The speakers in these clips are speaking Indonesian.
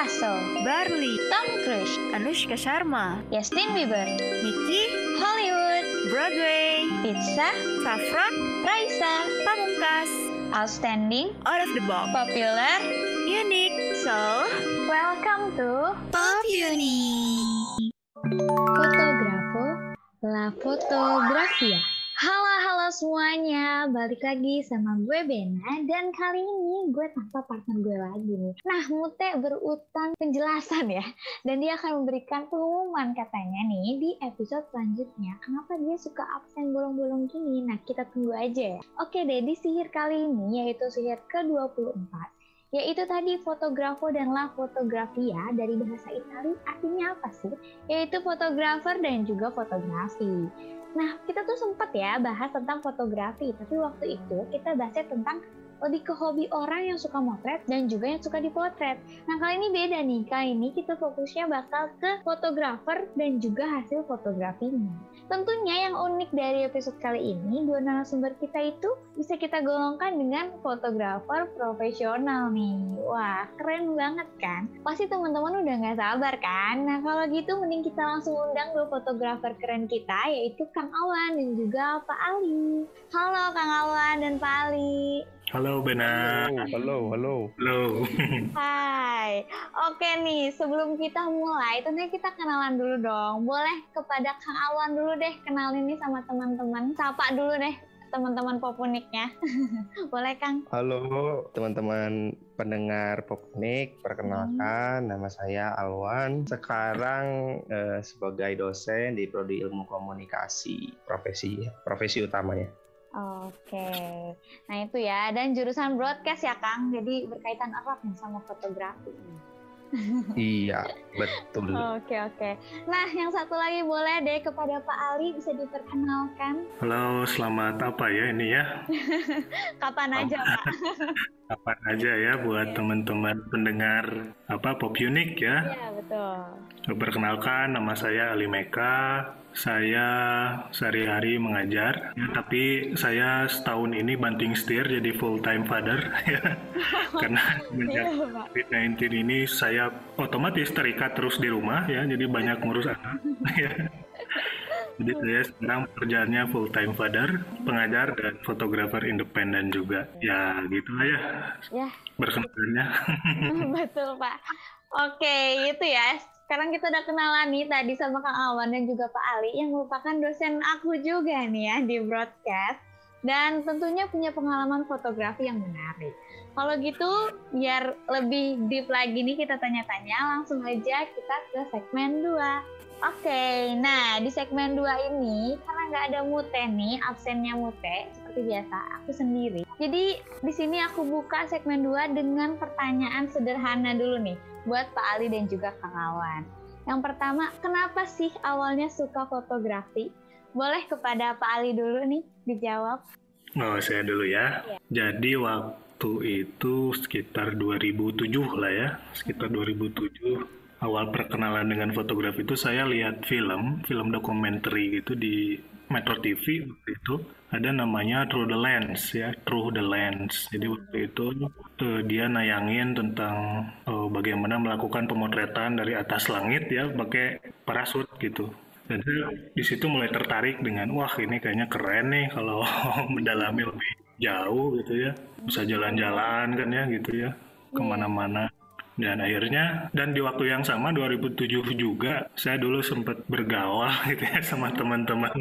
Picasso, Barley, Tom Cruise, Anushka Sharma, Justin Bieber, Mickey, Hollywood, Broadway, Pizza, Saffron, Raisa, Pamungkas, Outstanding, Out of the Box, Popular. Unique, So, Welcome to Pop Uni. Fotografo La Fotografia. Halo halo semuanya, balik lagi sama gue Bena dan kali ini gue tanpa partner gue lagi nih. Nah, Mute berutang penjelasan ya dan dia akan memberikan pengumuman katanya nih di episode selanjutnya. Kenapa dia suka absen bolong-bolong gini? Nah, kita tunggu aja ya. Oke deh, di sihir kali ini yaitu sihir ke-24 yaitu tadi fotografo dan la fotografia dari bahasa Italia artinya apa sih? Yaitu fotografer dan juga fotografi. Nah, kita tuh sempat ya bahas tentang fotografi, tapi waktu itu kita bahasnya tentang lebih ke hobi orang yang suka motret dan juga yang suka dipotret. Nah, kali ini beda nih. Kali ini kita fokusnya bakal ke fotografer dan juga hasil fotografinya. Tentunya yang unik dari episode kali ini, dua narasumber kita itu bisa kita golongkan dengan fotografer profesional nih. Wah, keren banget kan? Pasti teman-teman udah nggak sabar kan? Nah, kalau gitu mending kita langsung undang dua fotografer keren kita, yaitu Kang Awan dan juga Pak Ali. Halo Kang Awan dan Pak Ali. Halo Bena. Halo, halo. Halo. Hai, oke nih sebelum kita mulai tentunya kita kenalan dulu dong. Boleh kepada Kang Awan dulu deh kenalin nih sama teman-teman. Sapa dulu deh teman-teman Popuniknya. Boleh Kang? Halo teman-teman pendengar Popnik, perkenalkan nama saya Alwan. Sekarang eh, sebagai dosen di Prodi Ilmu Komunikasi, profesi profesi utamanya. Oke, nah itu ya. Dan jurusan broadcast ya Kang, jadi berkaitan erat nih sama fotografi. iya, betul. Oke oke. Nah yang satu lagi boleh deh kepada Pak Ali bisa diperkenalkan. Halo, selamat apa ya ini ya? Kapan aja Pak? Kapan aja ya buat teman-teman pendengar apa Pop Unik ya. Iya betul. Perkenalkan nama saya Ali Meka. Saya sehari-hari mengajar, ya, tapi saya setahun ini banting setir jadi full time father ya. Karena semenjak Pak. COVID-19 ini saya otomatis terikat terus di rumah ya, jadi banyak ngurus anak. ya. Jadi saya sekarang pekerjaannya full time father, pengajar dan fotografer independen juga. Ya gitu lah ya Ya berkenalannya. Betul Pak. Oke, itu ya. Sekarang kita udah kenalan nih tadi sama Kang Awan dan juga Pak Ali yang merupakan dosen aku juga nih ya di broadcast. Dan tentunya punya pengalaman fotografi yang menarik. Kalau gitu, biar lebih deep lagi nih kita tanya-tanya, langsung aja kita ke segmen 2. Oke, nah di segmen 2 ini, karena nggak ada Mute nih, absennya Mute, seperti biasa, aku sendiri. Jadi di sini aku buka segmen 2 dengan pertanyaan sederhana dulu nih buat Pak Ali dan juga Kang Awan. Yang pertama, kenapa sih awalnya suka fotografi? Boleh kepada Pak Ali dulu nih dijawab. Oh, saya dulu ya. Jadi waktu itu sekitar 2007 lah ya, sekitar 2007 awal perkenalan dengan fotografi itu saya lihat film, film dokumenter gitu di Metro TV waktu itu ada namanya Through the Lens ya, Through the Lens. Jadi waktu itu eh, dia nayangin tentang eh, bagaimana melakukan pemotretan dari atas langit ya pakai parasut gitu. Dan saya di situ mulai tertarik dengan wah ini kayaknya keren nih kalau mendalami lebih jauh gitu ya, bisa jalan-jalan kan ya gitu ya ke mana-mana. Dan akhirnya, dan di waktu yang sama 2007 juga, saya dulu sempat bergaul gitu ya sama teman-teman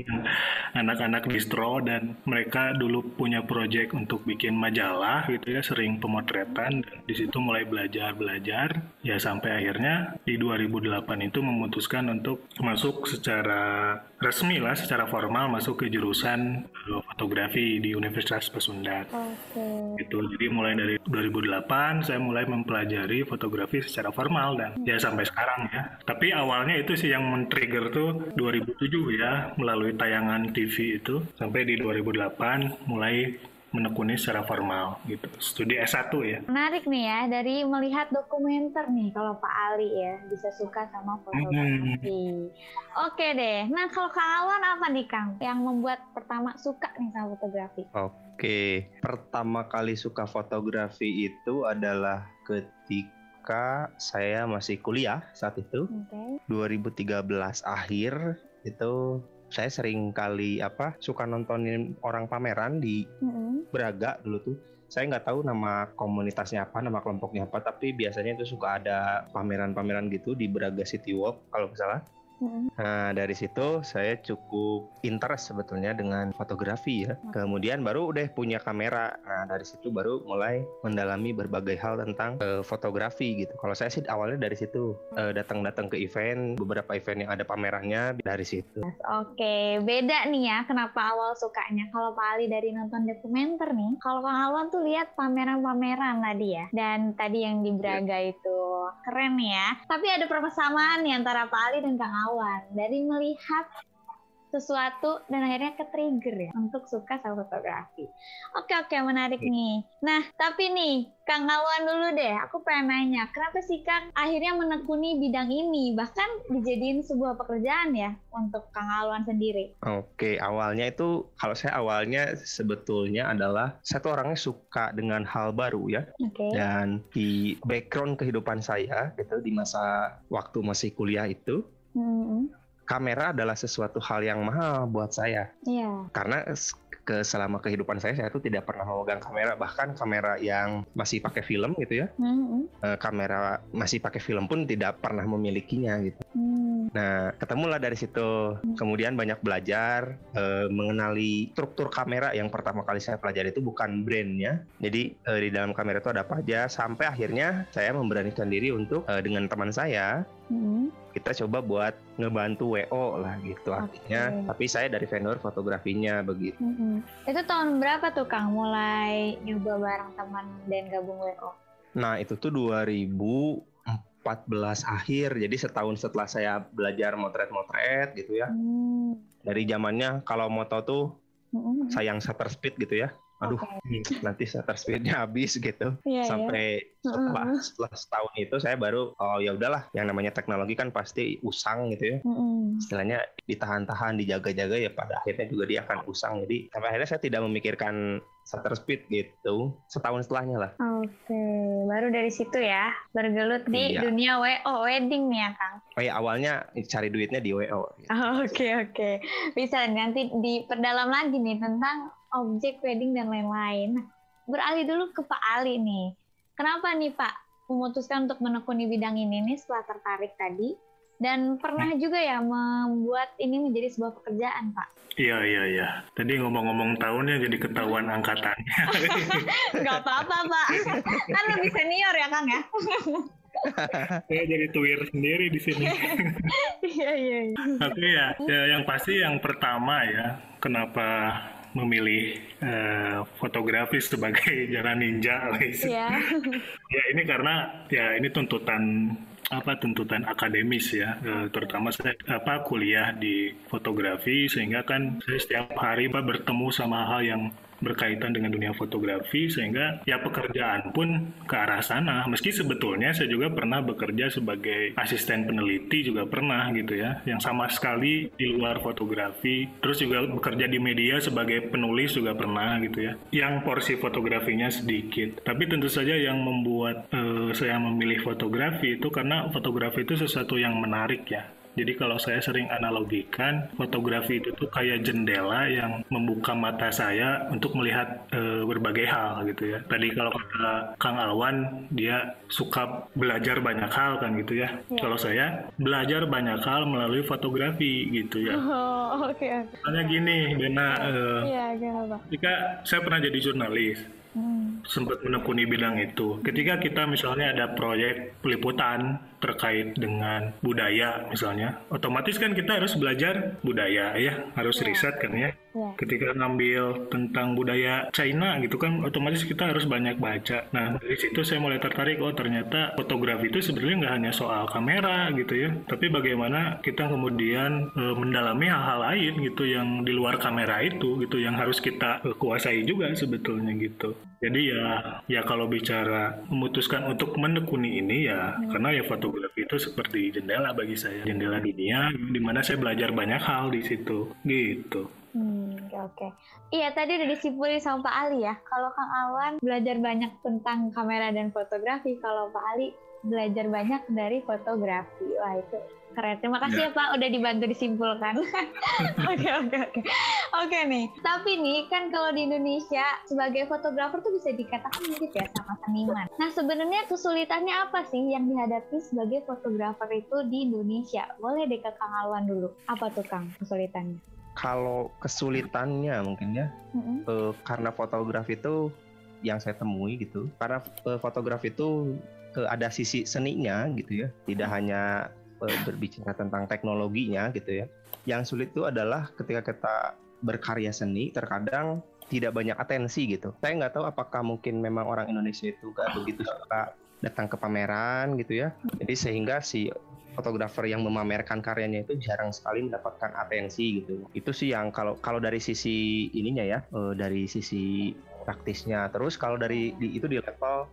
anak-anak distro dan mereka dulu punya proyek untuk bikin majalah gitu ya, sering pemotretan dan di situ mulai belajar-belajar. Ya sampai akhirnya di 2008 itu memutuskan untuk masuk secara resmi lah, secara formal masuk ke jurusan eh, fotografi di Universitas Pasundan Oke. gitu. Jadi mulai dari 2008 saya mulai mempelajari fotografi secara formal dan ya sampai sekarang ya. Tapi awalnya itu sih yang men-trigger tuh 2007 ya melalui tayangan TV itu sampai di 2008 mulai menekuni secara formal gitu. Studi S1 ya. Menarik nih ya dari melihat dokumenter nih kalau Pak Ali ya bisa suka sama fotografi. Oke deh. Nah kalau Kang Awan apa nih Kang yang membuat pertama suka nih sama fotografi? Oke, pertama kali suka fotografi itu adalah ketika ketika saya masih kuliah saat itu Oke. 2013 akhir itu saya sering kali apa suka nontonin orang pameran di Mm-mm. Braga dulu tuh saya nggak tahu nama komunitasnya apa nama kelompoknya apa tapi biasanya itu suka ada pameran-pameran gitu di Braga City Walk kalau nggak salah Mm-mm. Nah, dari situ saya cukup interest sebetulnya dengan fotografi ya. Kemudian baru udah punya kamera. Nah, dari situ baru mulai mendalami berbagai hal tentang eh, fotografi gitu. Kalau saya sih awalnya dari situ Eh, datang-datang ke event, beberapa event yang ada pamerannya dari situ. Oke, beda nih ya kenapa awal sukanya. Kalau Pak Ali dari nonton dokumenter nih, kalau Kang Alwan tuh lihat pameran-pameran tadi ya. Dan tadi yang di Braga itu keren ya. Tapi ada persamaan nih antara Pak Ali dan Kang Alwan. Dari melihat sesuatu dan akhirnya ke trigger ya untuk suka sama fotografi. Oke oke menarik nih. Nah tapi nih Kang Alwan dulu deh, aku pengen nanya, kenapa sih Kang akhirnya menekuni bidang ini bahkan dijadiin sebuah pekerjaan ya untuk Kang Alwan sendiri? Oke, awalnya itu kalau saya awalnya sebetulnya adalah saya tuh orangnya suka dengan hal baru ya. Oke. Dan di background kehidupan saya gitu di masa waktu masih kuliah itu Hmm, kamera adalah sesuatu hal yang mahal buat saya. Iya. karena ke selama kehidupan saya saya tuh tidak pernah memegang kamera. Bahkan kamera yang masih pakai film gitu ya Hmm, eh, kamera masih pakai film pun tidak pernah memilikinya gitu. Hmm, nah ketemulah dari situ. Kemudian banyak belajar eh, mengenali struktur kamera. Yang pertama kali saya pelajari itu bukan brandnya. Jadi eh, di dalam kamera itu ada apa aja. Sampai akhirnya saya memberanikan diri untuk eh, dengan teman saya hmm. kita coba buat ngebantu WO lah gitu artinya tapi saya dari vendor fotografinya begitu Mm-mm. Itu tahun berapa tuh Kang mulai nyoba bareng teman dan gabung WO? nah itu tuh 2014 akhir jadi setahun setelah saya belajar motret-motret gitu ya Hmm. dari zamannya kalau moto tuh Mm-mm. sayang shutter speed gitu ya aduh Oke. nanti shutter speednya habis gitu Iya, iya. sampai setelah Mm-mm. setelah setahun itu saya baru oh ya udahlah yang namanya teknologi kan pasti usang gitu ya Mm-mm. istilahnya ditahan-tahan dijaga-jaga ya pada akhirnya juga dia akan usang jadi sampai akhirnya saya tidak memikirkan shutter speed gitu setahun setelahnya lah Oke, baru dari situ ya bergelut di Iya. dunia WO wedding nih ya Kang. oh ya awalnya cari duitnya di WO gitu. Oh, Oke oke, bisa nanti diperdalam lagi nih tentang objek wedding dan lain-lain. Nah, beralih dulu ke Pak Ali nih. Kenapa nih Pak memutuskan untuk menekuni bidang ini nih setelah tertarik tadi? Dan pernah juga ya membuat ini menjadi sebuah pekerjaan Pak? Iya iya iya. Tadi ngomong-ngomong tahunnya jadi ketahuan angkatannya. Gak apa-apa Pak, kan lebih senior ya Kang ya? Saya jadi tuir sendiri di sini. Iya iya. iya. Tapi ya, ya yang pasti yang pertama ya, kenapa memilih eh, fotografi sebagai jalan ninja. Iya. Ya ini karena ya ini tuntutan apa tuntutan akademis ya, Eh, terutama saya apa kuliah di fotografi sehingga kan saya setiap hari bertemu sama hal yang berkaitan dengan dunia fotografi sehingga ya pekerjaan pun ke arah sana. Meski sebetulnya saya juga pernah bekerja sebagai asisten peneliti juga pernah gitu ya yang sama sekali di luar fotografi. Terus juga bekerja di media sebagai penulis juga pernah gitu ya yang porsi fotografinya sedikit. Tapi tentu saja yang membuat eh, saya memilih fotografi itu karena fotografi itu sesuatu yang menarik ya jadi kalau saya sering analogikan fotografi itu tuh kayak jendela yang membuka mata saya untuk melihat eh, berbagai hal gitu ya. Tadi kalau kata Kang Alwan dia suka belajar banyak hal kan gitu ya. Iya. Kalau saya belajar banyak hal melalui fotografi gitu ya. Oh, oke oke. Misalnya gini, Bena, eh, Iya, kenapa? ketika saya pernah jadi jurnalis, Hmm. sempat menekuni bidang itu. Ketika kita misalnya ada proyek peliputan terkait dengan budaya misalnya, otomatis kan kita harus belajar budaya ya, harus Iya. riset kan ya. Iya. Ketika ngambil tentang budaya China gitu kan, otomatis kita harus banyak baca. Nah dari situ saya mulai tertarik, oh ternyata fotografi itu sebenarnya nggak hanya soal kamera gitu ya, tapi bagaimana kita kemudian eh, mendalami hal-hal lain gitu yang di luar kamera itu gitu, yang harus kita eh, kuasai juga sebetulnya gitu. Jadi ya, ya kalau bicara memutuskan untuk menekuni ini ya, karena ya fotografi itu seperti jendela bagi saya, jendela dunia, di mana saya belajar banyak hal di situ, gitu. Hmm, oke oke. Iya tadi udah disimpulin sama Pak Ali ya. Kalau Kang Alwan belajar banyak tentang kamera dan fotografi, kalau Pak Ali belajar banyak dari fotografi. Wah itu keren. Terima kasih ya, ya Pak udah dibantu disimpulkan. Oke oke oke. Oke nih. Tapi nih kan kalau di Indonesia sebagai fotografer tuh bisa dikatakan mirip ya sama seniman. Nah sebenarnya kesulitannya apa sih yang dihadapi sebagai fotografer itu di Indonesia? Boleh deh ke Kang Alwan dulu. Apa tuh Kang kesulitannya? Kalau kesulitannya mungkin ya, mm-hmm. uh, karena fotografi itu yang saya temui gitu, karena uh, fotografi itu ada sisi seninya gitu ya, tidak hanya uh, berbicara tentang teknologinya gitu ya. Yang sulit itu adalah ketika kita berkarya seni, terkadang tidak banyak atensi gitu. Saya nggak tahu apakah mungkin memang orang Indonesia itu gak begitu suka datang ke pameran gitu ya. Jadi sehingga si fotografer yang memamerkan karyanya itu jarang sekali mendapatkan atensi gitu. Itu sih yang kalau kalau dari sisi ininya ya, uh, dari sisi praktisnya. Terus kalau dari di, itu di level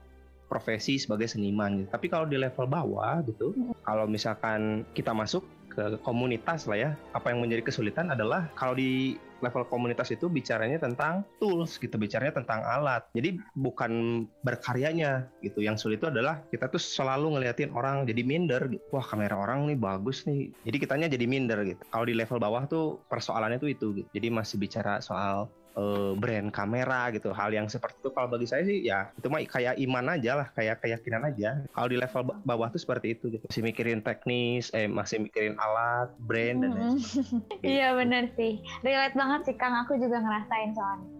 profesi sebagai seniman gitu. Tapi kalau di level bawah gitu, kalau misalkan kita masuk ke komunitas lah ya, apa yang menjadi kesulitan adalah kalau di level komunitas itu bicaranya tentang tools gitu, bicaranya tentang alat. Jadi bukan berkaryanya gitu. Yang sulit itu adalah kita tuh selalu ngeliatin orang jadi minder. Gitu. Wah kamera orang nih bagus nih. Jadi kitanya jadi minder gitu. Kalau di level bawah tuh persoalannya tuh itu gitu. Jadi masih bicara soal uh, brand kamera gitu. Hal yang seperti itu kalau bagi saya sih ya itu mah kayak iman aja lah kayak keyakinan aja. Kalau di level bawah tuh seperti itu gitu. Masih mikirin teknis eh masih mikirin alat brand dan hmm. gitu. iya benar sih. Relate banget sih kang. Aku juga ngerasain soalnya.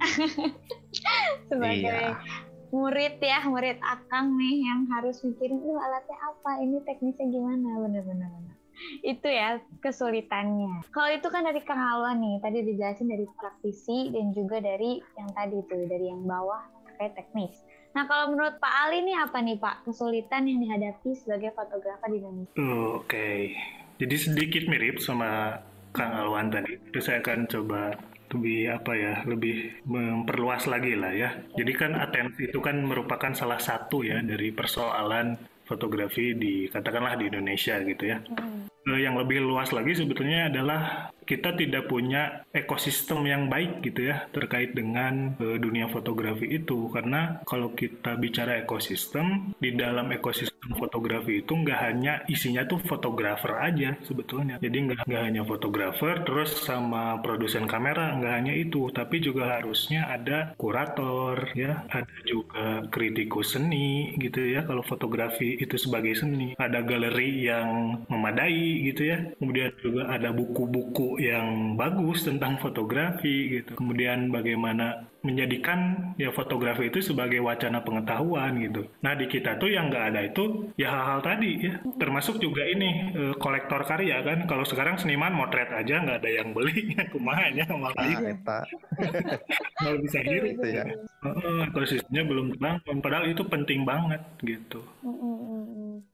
Sebagai iya. murid ya, murid akang nih yang harus mikirin, lu alatnya apa, ini teknisnya gimana, bener-bener itu ya kesulitannya. Kalau itu kan dari Kang Alwa nih, tadi dijelasin dari praktisi dan juga dari yang tadi itu dari yang bawah terkait teknis. Nah kalau menurut Pak Ali nih apa nih Pak kesulitan yang dihadapi sebagai fotografer di Indonesia? Oke, okay. jadi sedikit mirip sama Kang Alwan tadi. Itu saya akan coba lebih apa ya lebih memperluas lagi lah ya jadi kan atensi itu kan merupakan salah satu ya dari persoalan fotografi di katakanlah di Indonesia gitu ya. Hmm. Yang lebih luas lagi sebetulnya adalah kita tidak punya ekosistem yang baik gitu ya terkait dengan uh, dunia fotografi itu. Karena kalau kita bicara ekosistem di dalam ekosistem fotografi itu nggak hanya isinya tuh fotografer aja sebetulnya. Jadi nggak nggak hanya fotografer terus sama produsen kamera nggak hanya itu. Tapi juga harusnya ada kurator ya ada juga kritikus seni gitu ya. Kalau fotografi itu sebagai seni. Ada galeri yang memadai gitu ya kemudian juga ada buku-buku yang bagus tentang fotografi gitu. Kemudian bagaimana menjadikan ya fotografi itu sebagai wacana pengetahuan gitu. Nah di kita tuh yang nggak ada itu ya hal-hal tadi ya. Termasuk juga ini e, kolektor karya kan. Kalau sekarang seniman motret aja nggak ada yang beli. Kumahanya malah ah, Nggak bisa gitu ya. Ekosistemnya belum tenang. Padahal itu penting banget gitu.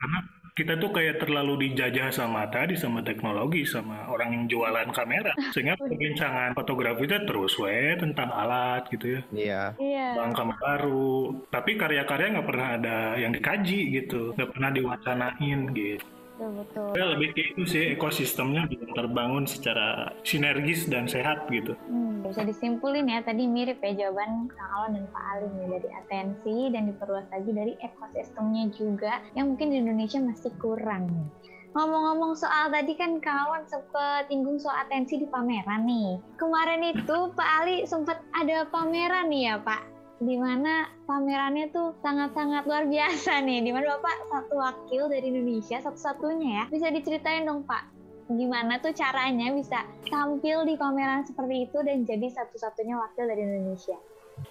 Karena kita tuh kayak terlalu dijajah sama tadi sama teknologi sama orang yang jualan kamera. Sehingga perbincangan fotografi itu terus we tentang alat gitu ya. Iya. Yeah. bang kamera baru. Tapi karya-karya nggak pernah ada yang dikaji gitu nggak pernah diwacanain gitu betul betul. Ya, lebih ke itu sih ekosistemnya belum terbangun secara sinergis dan sehat gitu. Hmm, bisa disimpulin ya tadi mirip ya jawaban Kang Alon dan Pak Alim ya dari atensi dan diperluas lagi dari ekosistemnya juga yang mungkin di Indonesia masih kurang. Ngomong-ngomong soal tadi kan kawan sempat tinggung soal atensi di pameran nih. Kemarin itu Pak Ali sempat ada pameran nih ya Pak di mana pamerannya tuh sangat-sangat luar biasa nih. Di mana Bapak satu wakil dari Indonesia, satu-satunya ya. Bisa diceritain dong Pak, gimana tuh caranya bisa tampil di pameran seperti itu dan jadi satu-satunya wakil dari Indonesia?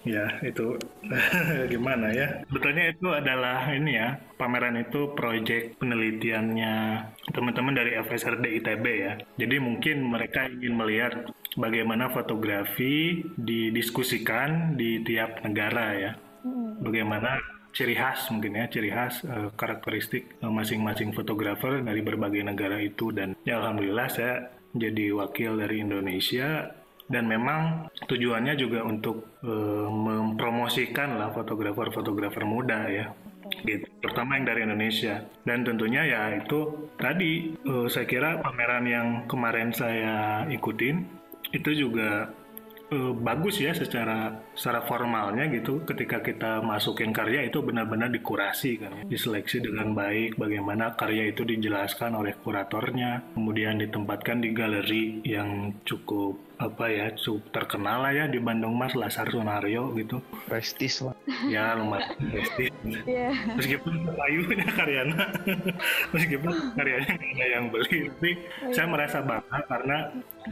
Ya, itu gimana ya? Sebetulnya itu adalah ini ya, pameran itu proyek penelitiannya teman-teman dari FSRD ITB ya. Jadi mungkin mereka ingin melihat bagaimana fotografi didiskusikan di tiap negara ya. Hmm. Bagaimana ciri khas mungkin ya ciri khas uh, karakteristik masing masing-masing fotografer dari berbagai negara itu dan ya alhamdulillah saya jadi wakil dari Indonesia dan memang tujuannya juga untuk uh, mempromosikan lah fotografer-fotografer muda ya gitu. Pertama yang dari Indonesia dan tentunya ya itu tadi uh, saya kira pameran yang kemarin saya ikutin itu juga eh, bagus ya secara secara formalnya gitu ketika kita masukin karya itu benar-benar dikurasi kan. Ya. diseleksi dengan baik bagaimana karya itu dijelaskan oleh kuratornya kemudian ditempatkan di galeri yang cukup apa ya cukup terkenal lah ya di Bandung Mas Lasar Sunario gitu. Prestis lah. Ya lumayan prestis. Iya. meskipun kayunya karyanya meskipun karyanya nggak ada yang beli tapi saya merasa bangga karena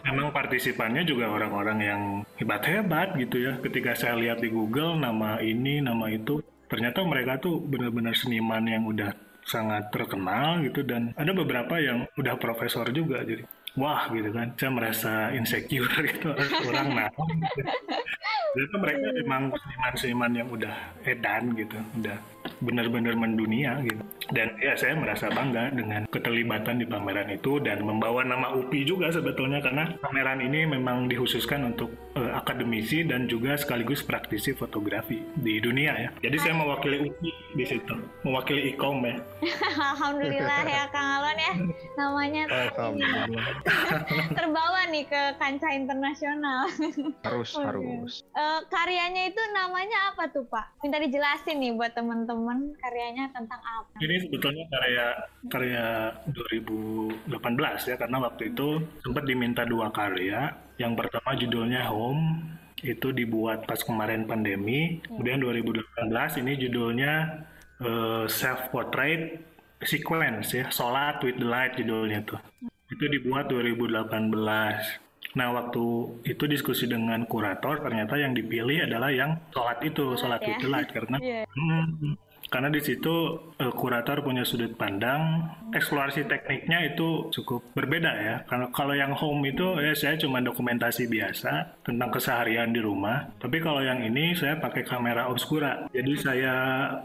memang partisipannya juga orang-orang yang hebat-hebat gitu ya. Ketika saya lihat di Google nama ini nama itu ternyata mereka tuh benar-benar seniman yang udah sangat terkenal gitu. Dan ada beberapa yang udah profesor juga jadi wah gitu kan. Saya merasa insecure gitu kurang nah. Gitu. Ternyata mereka memang seniman-seniman yang udah edan gitu, udah benar-benar mendunia gitu. Dan ya saya merasa bangga dengan keterlibatan di pameran itu dan membawa nama UPI juga sebetulnya karena pameran ini memang dikhususkan untuk eh, akademisi dan juga sekaligus praktisi fotografi di dunia ya. Jadi saya mewakili UPI di situ, mewakili IKOM ya. Alhamdulillah ya Kang Alwan ya. Namanya terbawa nih ke kancah internasional. harus Oke. harus Eh, karyanya itu namanya apa tuh Pak? Minta dijelasin nih buat teman-teman karyanya tentang apa. Ini sebetulnya karya karya 2018 ya karena waktu itu sempat diminta dua karya. Yang pertama judulnya Home itu dibuat pas kemarin pandemi. Kemudian 2018 ini judulnya Self Portrait Sequence ya, Solat with the Light judulnya tuh. Itu dibuat 2018. Nah, waktu itu diskusi dengan kurator, ternyata yang dipilih adalah yang sholat itu, sholat ya. with the light. Karena Iya. Hmm, karena di situ eh, kurator punya sudut pandang, eksplorasi tekniknya itu cukup berbeda ya. Karena kalau yang home itu ya saya cuma dokumentasi biasa tentang keseharian di rumah. Tapi kalau yang ini saya pakai kamera obscura. Jadi saya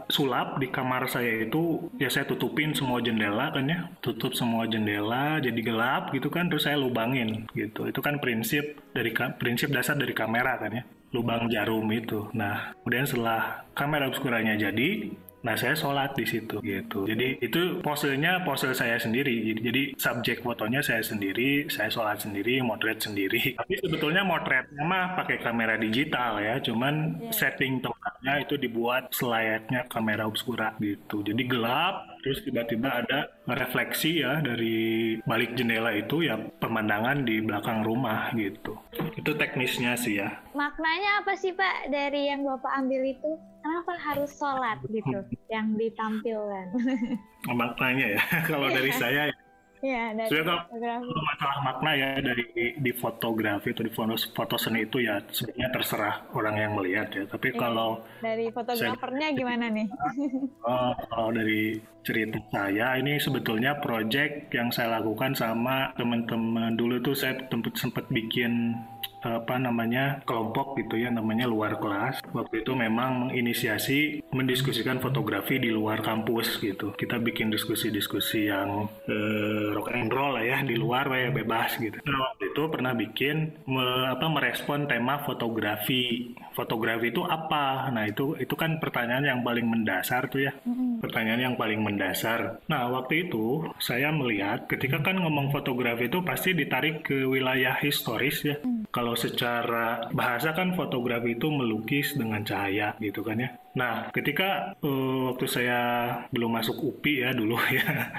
sulap di kamar saya itu ya saya tutupin semua jendela kan ya, tutup semua jendela jadi gelap gitu kan, terus saya lubangin gitu. Itu kan prinsip dari prinsip dasar dari kamera kan ya lubang jarum itu. Nah, kemudian setelah kamera obscuranya jadi, nah saya sholat di situ gitu. Jadi itu posenya pose saya sendiri. Jadi, jadi subjek fotonya saya sendiri, saya sholat sendiri, motret sendiri. Tapi sebetulnya motretnya mah pakai kamera digital ya, cuman setting tempatnya itu dibuat selayaknya kamera obscura gitu. Jadi gelap, terus tiba-tiba ada refleksi ya dari balik jendela itu ya pemandangan di belakang rumah gitu. Itu teknisnya sih ya. Maknanya apa sih Pak dari yang Bapak ambil itu? Kenapa harus sholat gitu yang ditampilkan? maknanya ya kalau dari saya ya dari Sebenarnya fotografi. masalah makna ya dari di fotografi atau di foto, foto seni itu ya sebenarnya terserah orang yang melihat ya tapi Iya. kalau Dari fotografernya gimana nih? oh, kalau dari cerita saya ini sebetulnya project yang saya lakukan sama teman-teman dulu tuh saya tempat sempat bikin apa namanya kelompok gitu ya namanya luar kelas. Waktu itu memang menginisiasi mendiskusikan fotografi di luar kampus gitu. Kita bikin diskusi-diskusi yang eh, rock and roll lah ya di luar ya bebas gitu. Nah waktu itu pernah bikin me- apa merespon tema fotografi. Fotografi itu apa? Nah itu itu kan pertanyaan yang paling mendasar tuh ya. Pertanyaan yang paling mendasar. Nah, waktu itu saya melihat ketika kan ngomong fotografi itu pasti ditarik ke wilayah historis ya. Kalau secara bahasa kan fotografi itu melukis dengan cahaya gitu kan ya. Nah, ketika eh, waktu saya belum masuk UPI ya dulu ya.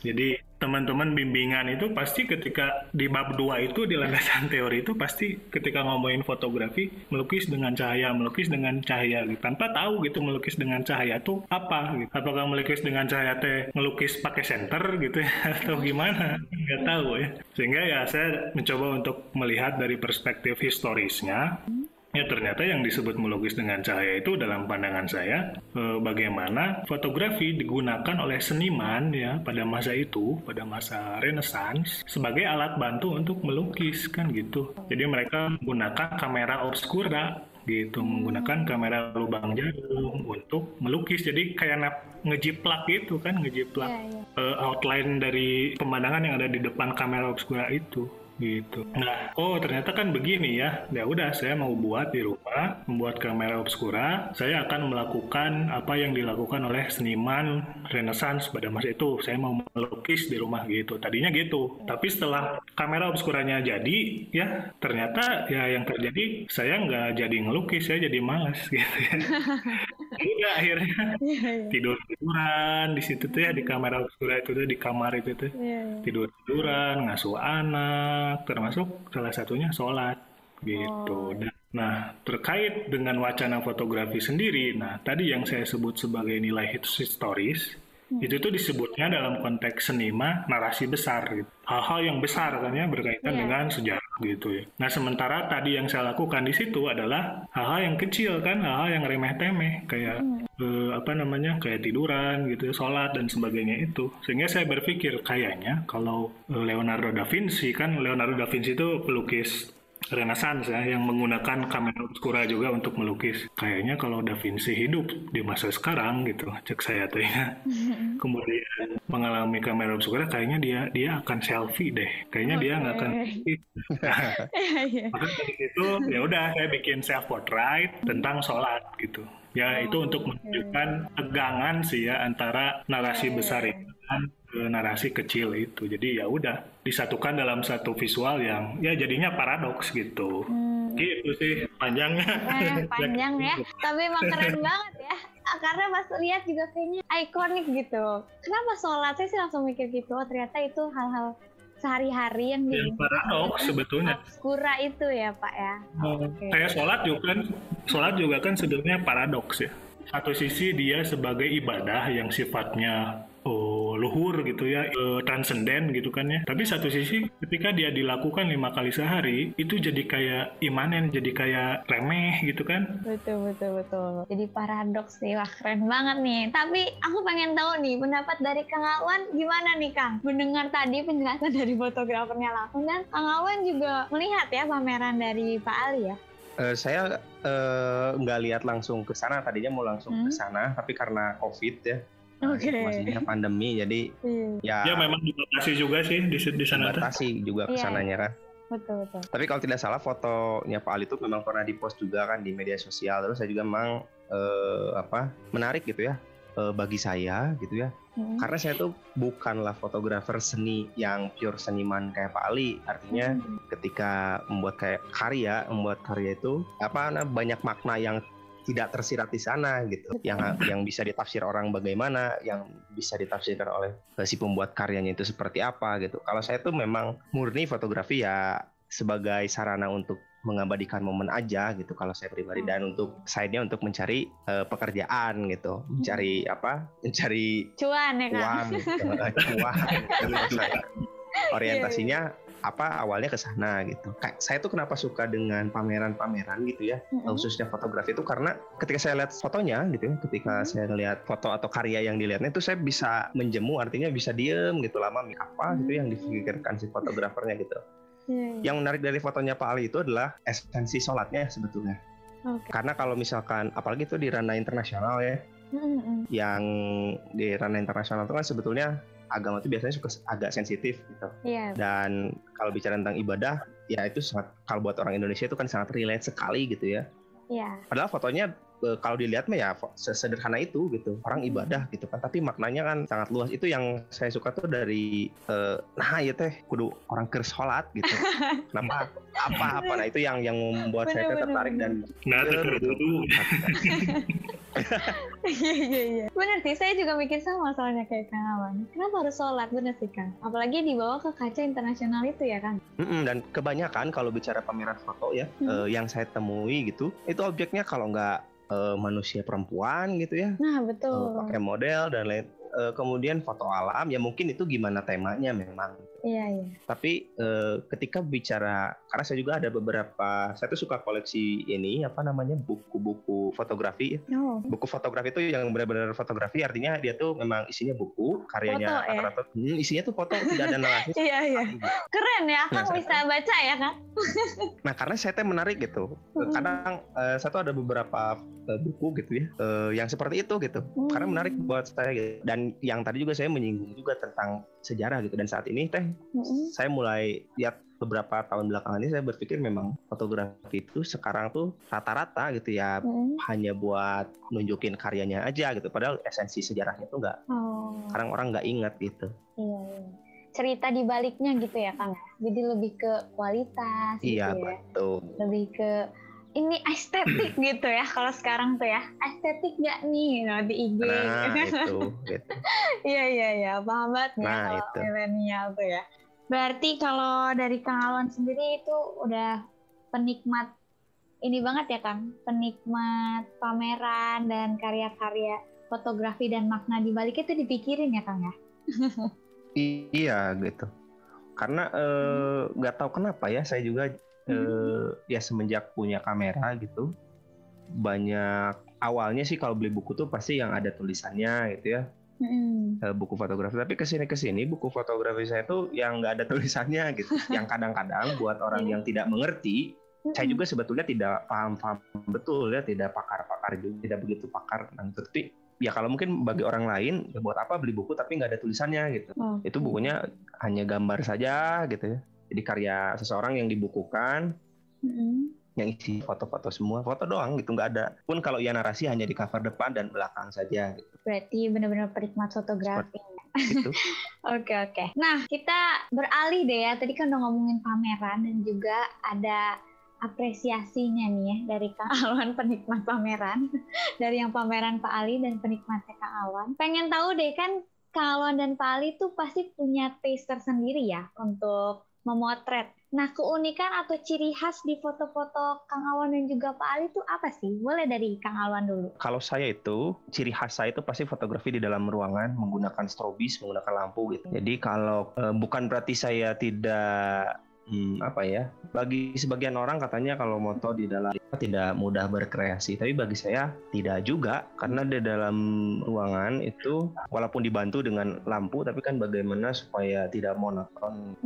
Jadi teman-teman bimbingan itu pasti ketika di bab 2 itu di landasan teori itu pasti ketika ngomongin fotografi melukis dengan cahaya melukis dengan cahaya gitu. tanpa tahu gitu melukis dengan cahaya tuh apa gitu. Apakah melukis dengan cahaya teh melukis pakai senter gitu ya atau gimana? Nggak tahu ya. Sehingga ya saya mencoba untuk melihat dari perspektif historisnya Ya ternyata yang disebut melukis dengan cahaya itu dalam pandangan saya eh, bagaimana fotografi digunakan oleh seniman ya pada masa itu pada masa Renaissance sebagai alat bantu untuk melukis kan gitu. Jadi mereka menggunakan kamera obscura gitu menggunakan kamera lubang jarum untuk melukis jadi kayak nap- ngejiplak gitu kan ngejiplak Iya, iya. eh, outline dari pemandangan yang ada di depan kamera obscura itu gitu. Nah, oh ternyata kan begini ya. Ya udah, saya mau buat di rumah, membuat kamera obscura. Saya akan melakukan apa yang dilakukan oleh seniman Renaissance pada masa itu. Saya mau melukis di rumah gitu. Tadinya gitu. Tapi setelah kamera obscuranya jadi, ya ternyata ya yang terjadi saya nggak jadi ngelukis, saya jadi malas gitu ya. Udah akhirnya tidur tiduran di situ tuh ya di kamera obscura itu tuh di kamar itu tuh Iya, iya. tidur tiduran ngasuh anak termasuk salah satunya sholat gitu. Oh. Nah terkait dengan wacana fotografi sendiri, nah tadi yang saya sebut sebagai nilai historis Hmm. itu tuh disebutnya dalam konteks senima narasi besar gitu. hal-hal yang besar kan ya berkaitan Iya. dengan sejarah gitu ya. Nah sementara tadi yang saya lakukan di situ adalah hal-hal yang kecil kan, hal-hal yang remeh-temeh kayak eh, apa namanya kayak tiduran gitu, sholat dan sebagainya itu. Sehingga saya berpikir kayaknya kalau eh, Leonardo da Vinci kan Leonardo da Vinci itu pelukis Renaissance ya yang menggunakan kamera obscura juga untuk melukis. Kayaknya kalau Da Vinci hidup di masa sekarang gitu, cek saya tuh ya. Kemudian mengalami kamera obscura, kayaknya dia dia akan selfie deh. Kayaknya dia nggak akan. Iya, iya. Maka dari situ ya udah saya bikin self portrait tentang sholat gitu. Ya itu untuk menunjukkan tegangan sih ya antara narasi besar itu dan eh, narasi kecil itu. Jadi ya udah disatukan dalam satu visual yang ya jadinya paradoks gitu. Hmm. Gitu sih panjangnya. Eh, panjang ya. Tapi emang keren banget ya. Ah, Karena pas lihat juga kayaknya ikonik gitu. Kenapa sholat? Saya sih langsung mikir gitu. Oh, ternyata itu hal-hal sehari-hari yang di paradoks sebetulnya. obskura itu ya Pak ya. Oke. Kayak sholat juga kan, sholat juga kan sebenarnya paradoks ya. Satu sisi dia sebagai ibadah yang sifatnya oh, luhur gitu ya, eh, transenden gitu kan ya. Tapi satu sisi ketika dia dilakukan lima kali sehari, itu jadi kayak imanen, jadi kayak remeh gitu kan. Betul betul betul. Jadi paradoks nih, wah keren banget nih. Tapi aku pengen tahu nih pendapat dari Kang Awan gimana nih Kang? Mendengar tadi penjelasan dari fotografernya langsung dan Kang Awan juga melihat ya pameran dari Pak Ali ya. Eh, saya eh, nggak lihat langsung ke sana tadinya mau langsung ke Hmm. sana tapi karena covid ya nah, Oke. situasinya pandemi jadi Iya, ya, Ya memang dibatasi juga sih di, di sana dibatasi juga ke Iya, sananya kan betul betul. tapi kalau tidak salah fotonya Pak Ali itu memang pernah dipost juga kan di media sosial terus saya juga memang eh, apa menarik gitu ya eh, bagi saya gitu ya Hmm. karena saya tuh bukanlah fotografer seni yang pure seniman kayak Pak Ali artinya Hmm. ketika membuat kayak karya membuat karya itu apa nah, banyak makna yang tidak tersirat di sana gitu. Yang yang bisa ditafsir orang bagaimana yang bisa ditafsirkan oleh eh, si pembuat karyanya itu seperti apa gitu. Kalau saya tuh memang murni fotografi ya sebagai sarana untuk mengabadikan momen aja gitu kalau saya pribadi. Dan untuk side-nya untuk mencari eh, pekerjaan gitu. Mencari apa? Mencari Cuan ya Kang. uang gitu. uang Terus saya orientasinya apa awalnya ke sana gitu. Kayak saya tuh kenapa suka dengan pameran-pameran gitu ya, Mm-mm. khususnya fotografi itu karena ketika saya lihat fotonya gitu ya, ketika Hmm. saya lihat foto atau karya yang dilihatnya itu saya bisa menjemu artinya bisa diem gitu lama apa gitu yang dipikirkan si fotografernya gitu. Iya. Yang menarik dari fotonya Pak Ali itu adalah esensi sholatnya sebetulnya. Oke. Karena kalau misalkan apalagi itu di ranah internasional ya, Mm-mm. yang di ranah internasional itu kan sebetulnya agama itu biasanya suka agak sensitif gitu. Iya. Dan kalau bicara tentang ibadah, ya itu sangat kalau buat orang Indonesia itu kan sangat relate sekali gitu ya. Iya. Padahal fotonya kalau dilihat mah ya sesederhana itu gitu. Orang ibadah gitu kan, tapi maknanya kan sangat luas. Itu yang saya suka tuh dari eh, nah ya teh kudu orang keur sholat gitu. Kenapa apa apa nah itu yang yang membuat saya Bener, tertarik bener, dan Nah, Bener, terus betul. dulu. Iya iya iya. Bener sih, saya juga mikir sama soalnya kayak Kang Awan. Kenapa harus sholat? Bener sih Kang. Apalagi dibawa ke kaca internasional itu ya Kang. Mm-mm, dan kebanyakan kalau bicara pameran foto ya, Hmm. eh, yang saya temui gitu, itu objeknya kalau nggak eh, manusia perempuan gitu ya, Nah eh, betul. pakai model dan lain. eh, kemudian foto alam ya mungkin itu gimana temanya memang. Iya iya. Tapi eh, ketika bicara, karena saya juga ada beberapa, saya tuh suka koleksi ini apa namanya buku-buku fotografi. Oh. Buku fotografi itu yang benar-benar fotografi artinya dia tuh memang isinya buku, karyanya Foto, ya? hmm, isinya tuh foto tidak ada narasi. Iya iya. Keren ya, Nah, Kang saya- bisa baca ya Kang. Nah, karena saya teh menarik gitu. Kadang eh, saya tuh ada beberapa eh, buku gitu ya, eh, yang seperti itu gitu. Hmm. Karena menarik buat saya gitu. Dan yang tadi juga saya menyinggung juga tentang sejarah gitu. Dan saat ini teh Mm-mm. saya mulai lihat beberapa tahun belakangan ini saya berpikir memang fotografi itu sekarang tuh rata-rata gitu ya Hmm. hanya buat nunjukin karyanya aja gitu. Padahal esensi sejarahnya tuh nggak. Oh, Sekarang orang nggak ingat gitu. iya, iya. Cerita di baliknya gitu ya, Kang. Jadi lebih ke kualitas gitu Iya ya. betul. Lebih ke ini estetik gitu ya kalau sekarang tuh ya. Estetik gak nih no, di IG. Nah itu gitu. Iya iya iya, paham banget nih Nah, kalau itu. milenial tuh ya. Berarti kalau dari Kang Alwan sendiri itu udah penikmat ini banget ya Kang, penikmat pameran dan karya-karya fotografi dan makna di balik itu dipikirin ya Kang ya. Iya gitu. Karena eh, nggak tahu kenapa ya saya juga eh, ya semenjak punya kamera gitu banyak awalnya sih kalau beli buku tuh pasti yang ada tulisannya gitu ya. Eh, buku fotografi tapi ke sini ke sini buku fotografi saya tuh yang nggak ada tulisannya gitu. Yang kadang-kadang buat orang yang tidak mengerti saya juga sebetulnya tidak paham-paham betul ya tidak pakar-pakar juga tidak begitu pakar. Tentang itu tapi ya kalau mungkin bagi orang lain ya buat apa beli buku tapi nggak ada tulisannya gitu. Oh. itu bukunya hanya gambar saja gitu ya jadi karya seseorang yang dibukukan Mm-mm. yang isi foto-foto semua foto doang gitu nggak ada pun kalau ya narasi hanya di cover depan dan belakang saja gitu, Berarti benar-benar penikmat fotografi. gitu. Oke oke. Nah kita beralih deh ya. Tadi kan udah ngomongin pameran dan juga ada apresiasinya nih ya dari Kang Alwan penikmat pameran. dari yang pameran Pak Ali dan penikmatnya Kang Alwan. Pengen tahu deh kan Kang Alwan dan Pak Ali tuh pasti punya taste tersendiri ya untuk memotret. Nah keunikan atau ciri khas di foto-foto Kang Alwan dan juga Pak Ali tuh apa sih? Boleh dari Kang Alwan dulu. kalau saya itu ciri khas saya itu pasti fotografi di dalam ruangan menggunakan strobis menggunakan lampu gitu jadi kalau eh, bukan berarti saya tidak hmm, apa ya? Bagi sebagian orang katanya kalau moto di dalam tidak mudah berkreasi. Tapi bagi saya tidak juga karena di dalam ruangan itu walaupun dibantu dengan lampu tapi kan bagaimana supaya tidak monoton.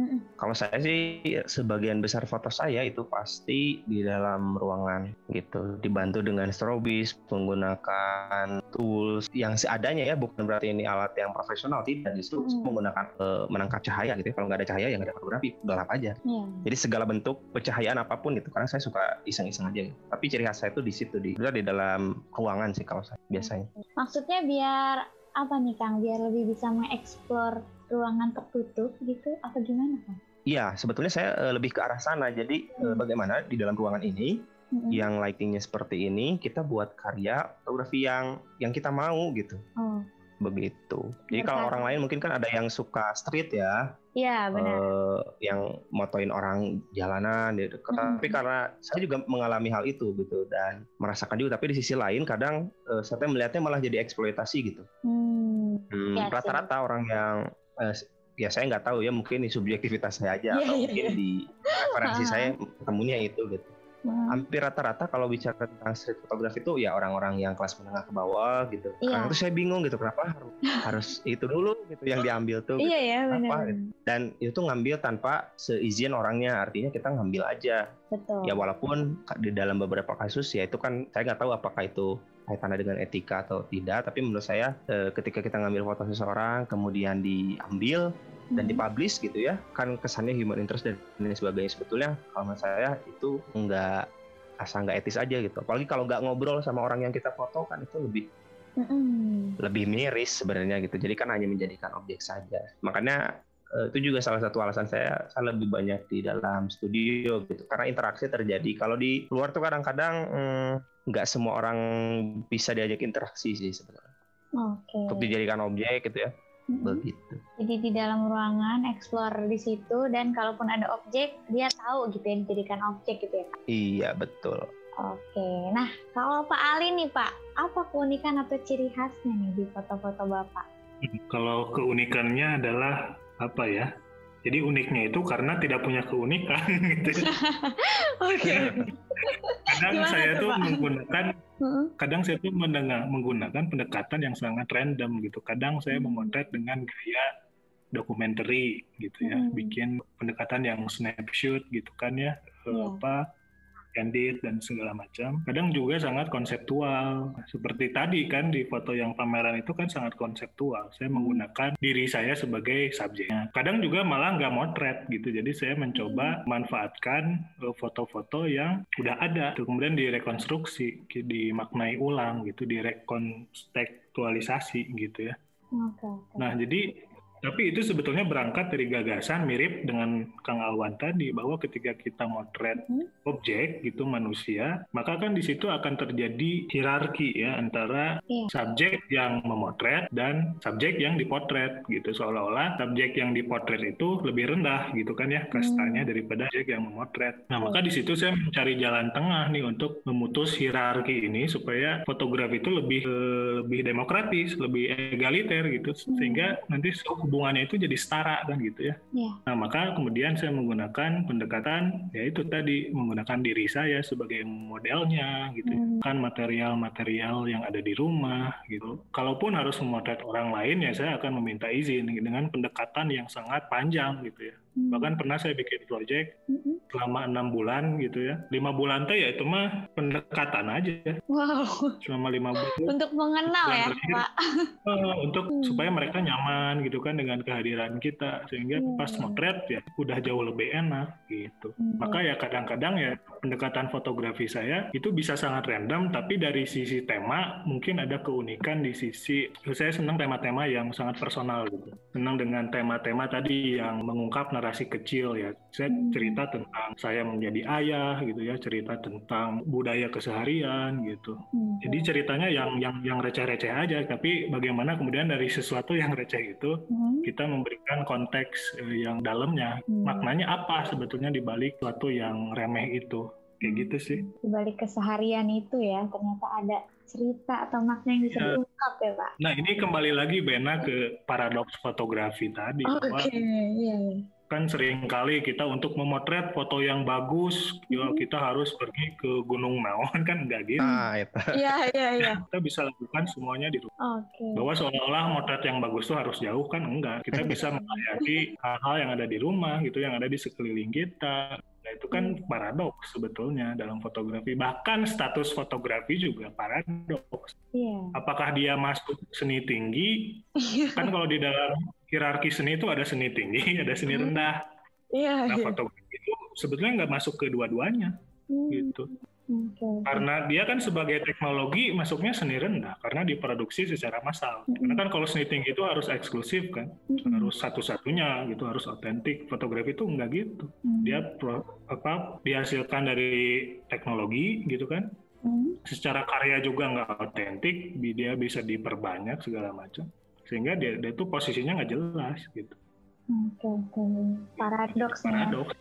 Kalau saya sih sebagian besar foto saya itu pasti di dalam ruangan gitu. Dibantu dengan strobis menggunakan tools yang seadanya ya bukan berarti ini alat yang profesional. Tidak justru Hmm. menggunakan eh, menangkap cahaya gitu ya. kalau nggak ada cahaya ya nggak ada fotografi. Gelap aja Iya. jadi segala bentuk pencahayaan apa pun itu karena saya suka iseng-iseng aja gitu. tapi ciri khas saya itu di situ di di dalam ruangan sih kalau saya biasanya Maksudnya biar apa nih Kang? Biar lebih bisa mengeksplor ruangan tertutup gitu atau gimana Kang? Iya, sebetulnya saya eh, lebih ke arah sana. Jadi eh, Hmm. bagaimana di dalam ruangan ini Mm-mm. yang lightingnya seperti ini kita buat karya fotografi yang yang kita mau gitu Oh, begitu jadi kalau orang lain mungkin kan ada yang suka street ya iya benar. eh, yang motoin orang jalanan gitu. Mm-mm. tapi karena saya juga mengalami hal itu gitu dan merasakan juga tapi di sisi lain kadang eh, saya melihatnya malah jadi eksploitasi gitu Hmm, Hmm, sih. rata-rata orang yang eh, ya saya nggak tahu ya mungkin di subjektivitas saya aja Iya, atau iya, mungkin iya. di referensi saya ketemunya itu gitu hmm, hampir rata-rata kalau bicara tentang street photography itu ya orang-orang yang kelas menengah ke bawah gitu. Iya. Karena itu saya bingung gitu kenapa harus, harus itu dulu gitu yang diambil tuh. Iya ya Apa, benar. Dan itu ngambil tanpa seizin orangnya. Artinya kita ngambil aja. Betul. Ya walaupun di dalam beberapa kasus ya itu kan saya nggak tahu apakah itu kaitannya dengan etika atau tidak. Tapi menurut saya eh, ketika kita ngambil foto seseorang kemudian diambil dan Hmm. dipublish gitu ya kan kesannya human interest dan lain sebagainya sebetulnya kalau menurut saya itu nggak asal nggak etis aja gitu apalagi kalau nggak ngobrol sama orang yang kita foto kan itu lebih Mm-mm. lebih miris sebenarnya gitu jadi kan hanya menjadikan objek saja makanya itu juga salah satu alasan saya saya lebih banyak di dalam studio gitu karena interaksi terjadi kalau di luar tuh kadang-kadang hmm, nggak semua orang bisa diajak interaksi sih sebenarnya Oke. untuk dijadikan objek gitu ya Mm-mm. begitu Jadi di dalam ruangan explore di situ dan kalaupun ada objek dia tahu gitu ya dijadikan objek gitu ya. Iya betul Oke. Nah kalau Pak Ali nih Pak, apa keunikan atau ciri khasnya nih di foto-foto Bapak? Kalau keunikannya adalah apa ya? Jadi uniknya itu karena tidak punya keunikan gitu. Oke. Kadang Gimana saya tuh, Pak? menggunakan Mm-mm. kadang saya tuh mendengar, menggunakan pendekatan yang sangat random gitu. Kadang saya Hmm. memotret dengan gaya dokumenter gitu ya, Hmm. bikin pendekatan yang snapshot gitu kan ya, Iya. apa candid dan segala macam. Kadang juga sangat konseptual. Seperti tadi kan di foto yang pameran itu kan sangat konseptual. Saya menggunakan diri saya sebagai subjeknya. Kadang juga malah nggak motret gitu. Jadi saya mencoba manfaatkan eh, foto-foto yang udah ada, kemudian direkonstruksi, dimaknai ulang gitu, direkontekstualisasi gitu ya. Oke, oke. Nah, jadi tapi itu sebetulnya berangkat dari gagasan mirip dengan Kang Alwan tadi bahwa ketika kita motret Hmm. objek gitu manusia, maka kan di situ akan terjadi hierarki ya antara Iya. subjek yang memotret dan subjek yang dipotret gitu seolah-olah subjek yang dipotret itu lebih rendah gitu kan ya kastanya daripada subjek yang memotret. Nah, maka di situ saya mencari jalan tengah nih untuk memutus hierarki ini supaya fotografi itu lebih eh, lebih demokratis, lebih egaliter gitu sehingga nanti hubungannya itu jadi setara kan gitu ya. Iya. Nah, maka kemudian saya menggunakan pendekatan yaitu tadi menggunakan diri saya sebagai modelnya gitu. Hmm. Kan material-material yang ada di rumah gitu. Kalaupun harus memotret orang lain ya saya akan meminta izin dengan pendekatan yang sangat panjang gitu ya. Hmm. Bahkan pernah saya bikin project Mm-mm. selama enam bulan gitu ya. Lima bulan teh ya itu mah pendekatan aja. Wow, Selama lima bulan untuk mengenal Bulan ya, terakhir. Pak. Eh, untuk Hmm. supaya mereka nyaman gitu kan dengan kehadiran kita sehingga Hmm. pas motret ya udah jauh lebih enak gitu. Hmm. Maka ya kadang-kadang ya pendekatan fotografi saya itu bisa sangat random tapi dari sisi tema mungkin ada keunikan di sisi saya senang tema-tema yang sangat personal gitu. Senang dengan tema-tema tadi yang mengungkap narasi kecil ya. Saya Hmm. cerita tentang saya menjadi ayah gitu ya, cerita tentang budaya keseharian gitu. Hmm. Jadi ceritanya yang yang yang receh-receh aja, tapi bagaimana kemudian dari sesuatu yang receh itu Hmm. kita memberikan konteks eh, yang dalamnya, Hmm. maknanya apa sebetulnya di balik sesuatu yang remeh itu, kayak gitu sih. Di balik keseharian itu ya, ternyata ada cerita atau makna yang bisa diungkap ya, Pak. Nah ini kembali lagi Bena ke paradoks fotografi tadi, Oke, bahwa iya, iya. Kan sering kali kita untuk memotret foto yang bagus, ya Hmm. kita harus pergi ke Gunung Naon kan enggak gitu. Nah, itu. Iya, iya, iya. Kita bisa lakukan semuanya di rumah. Oke. bahwa seolah-olah motret yang bagus tuh harus jauh kan enggak kita bisa menghayati hal-hal yang ada di rumah gitu yang ada di sekeliling kita nah itu kan paradoks sebetulnya dalam fotografi. Bahkan status fotografi juga paradoks. Iya. apakah dia masuk seni tinggi? Kan kalau di dalam hierarki seni itu ada seni tinggi ada seni rendah. Iya, nah iya. fotografi itu sebetulnya nggak masuk ke dua-duanya. Hmm, gitu Oke. karena dia kan sebagai teknologi masuknya seni rendah karena diproduksi secara massal. Karena kan kalau seni tinggi itu harus eksklusif kan, Mm-mm. harus satu-satunya gitu, harus otentik. Fotografi itu enggak gitu. Hmm. Dia pro- apa dihasilkan dari teknologi gitu kan. Hmm. Secara karya juga nggak otentik, dia bisa diperbanyak segala macam. Sehingga dia, dia tuh posisinya nggak jelas gitu. Oke, oke. Paradoks nih. Paradoks,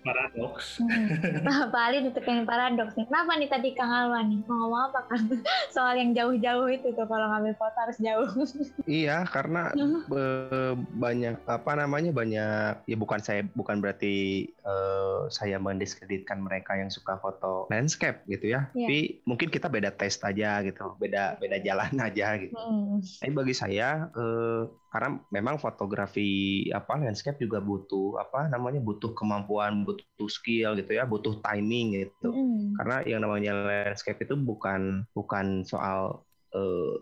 paradoks. Hmm. Nah, Pak Ali ditutupin paradoks nih. Kenapa nih tadi Kang Alwan nih? Mau ngomong apa kan? Soal yang jauh-jauh itu tuh kalau ngambil foto harus jauh. Iya, karena eh, banyak apa namanya banyak ya bukan saya bukan berarti eh, saya mendiskreditkan mereka yang suka foto landscape gitu ya. Iya. Tapi mungkin kita beda taste aja gitu, beda beda jalan aja gitu. Hmm. Tapi bagi saya eh, karena memang fotografi apa landscape juga butuh apa namanya butuh kemampuan, butuh skill gitu ya, butuh timing gitu. Hmm. Karena yang namanya landscape itu bukan bukan soal eh,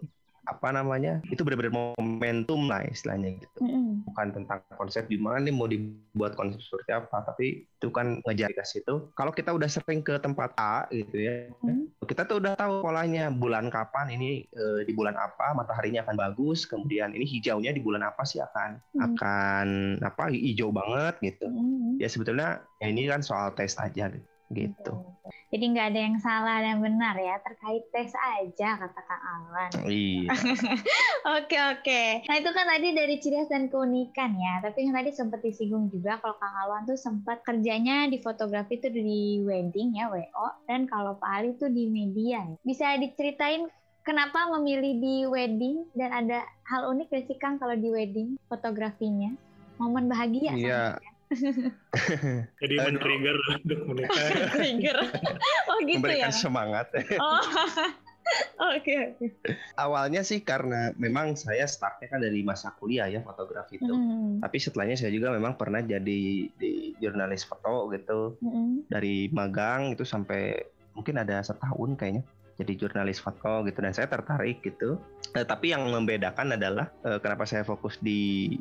apa namanya itu benar-benar momentum lah istilahnya gitu Hmm. bukan tentang konsep gimana nih mau dibuat konsep seperti apa tapi itu kan ngejar ke situ kalau kita udah sering ke tempat A gitu ya Hmm. kita tuh udah tahu polanya bulan kapan ini eh, di bulan apa mataharinya akan bagus kemudian ini hijaunya di bulan apa sih akan Hmm. akan apa hijau banget gitu Hmm. ya sebetulnya ya ini kan soal tes aja gitu Jadi nggak ada yang salah dan benar ya terkait tes aja kata Kang Alwan. iya Oke oke. Nah itu kan tadi dari ciri khas dan keunikan ya. Tapi yang tadi sempat disinggung juga kalau Kang Alwan tuh sempat kerjanya di fotografi tuh di wedding ya WO. Dan kalau Pak Ali tuh di media. ya. Bisa diceritain kenapa memilih di wedding dan ada hal unik gak sih Kang kalau di wedding fotografinya? Momen bahagia iya Jadi Aduh. men-trigger untuk menikah. Trigger. Oh gitu memberikan ya. semangat Oh. Oke oke. Awalnya sih karena memang saya startnya kan dari masa kuliah ya fotografi itu. Mm. Tapi setelahnya saya juga memang pernah jadi di jurnalis foto gitu. Mm. Dari magang itu sampai mungkin ada setahun kayaknya jadi jurnalis foto gitu dan saya tertarik gitu. Eh, tapi yang membedakan adalah eh, kenapa saya fokus di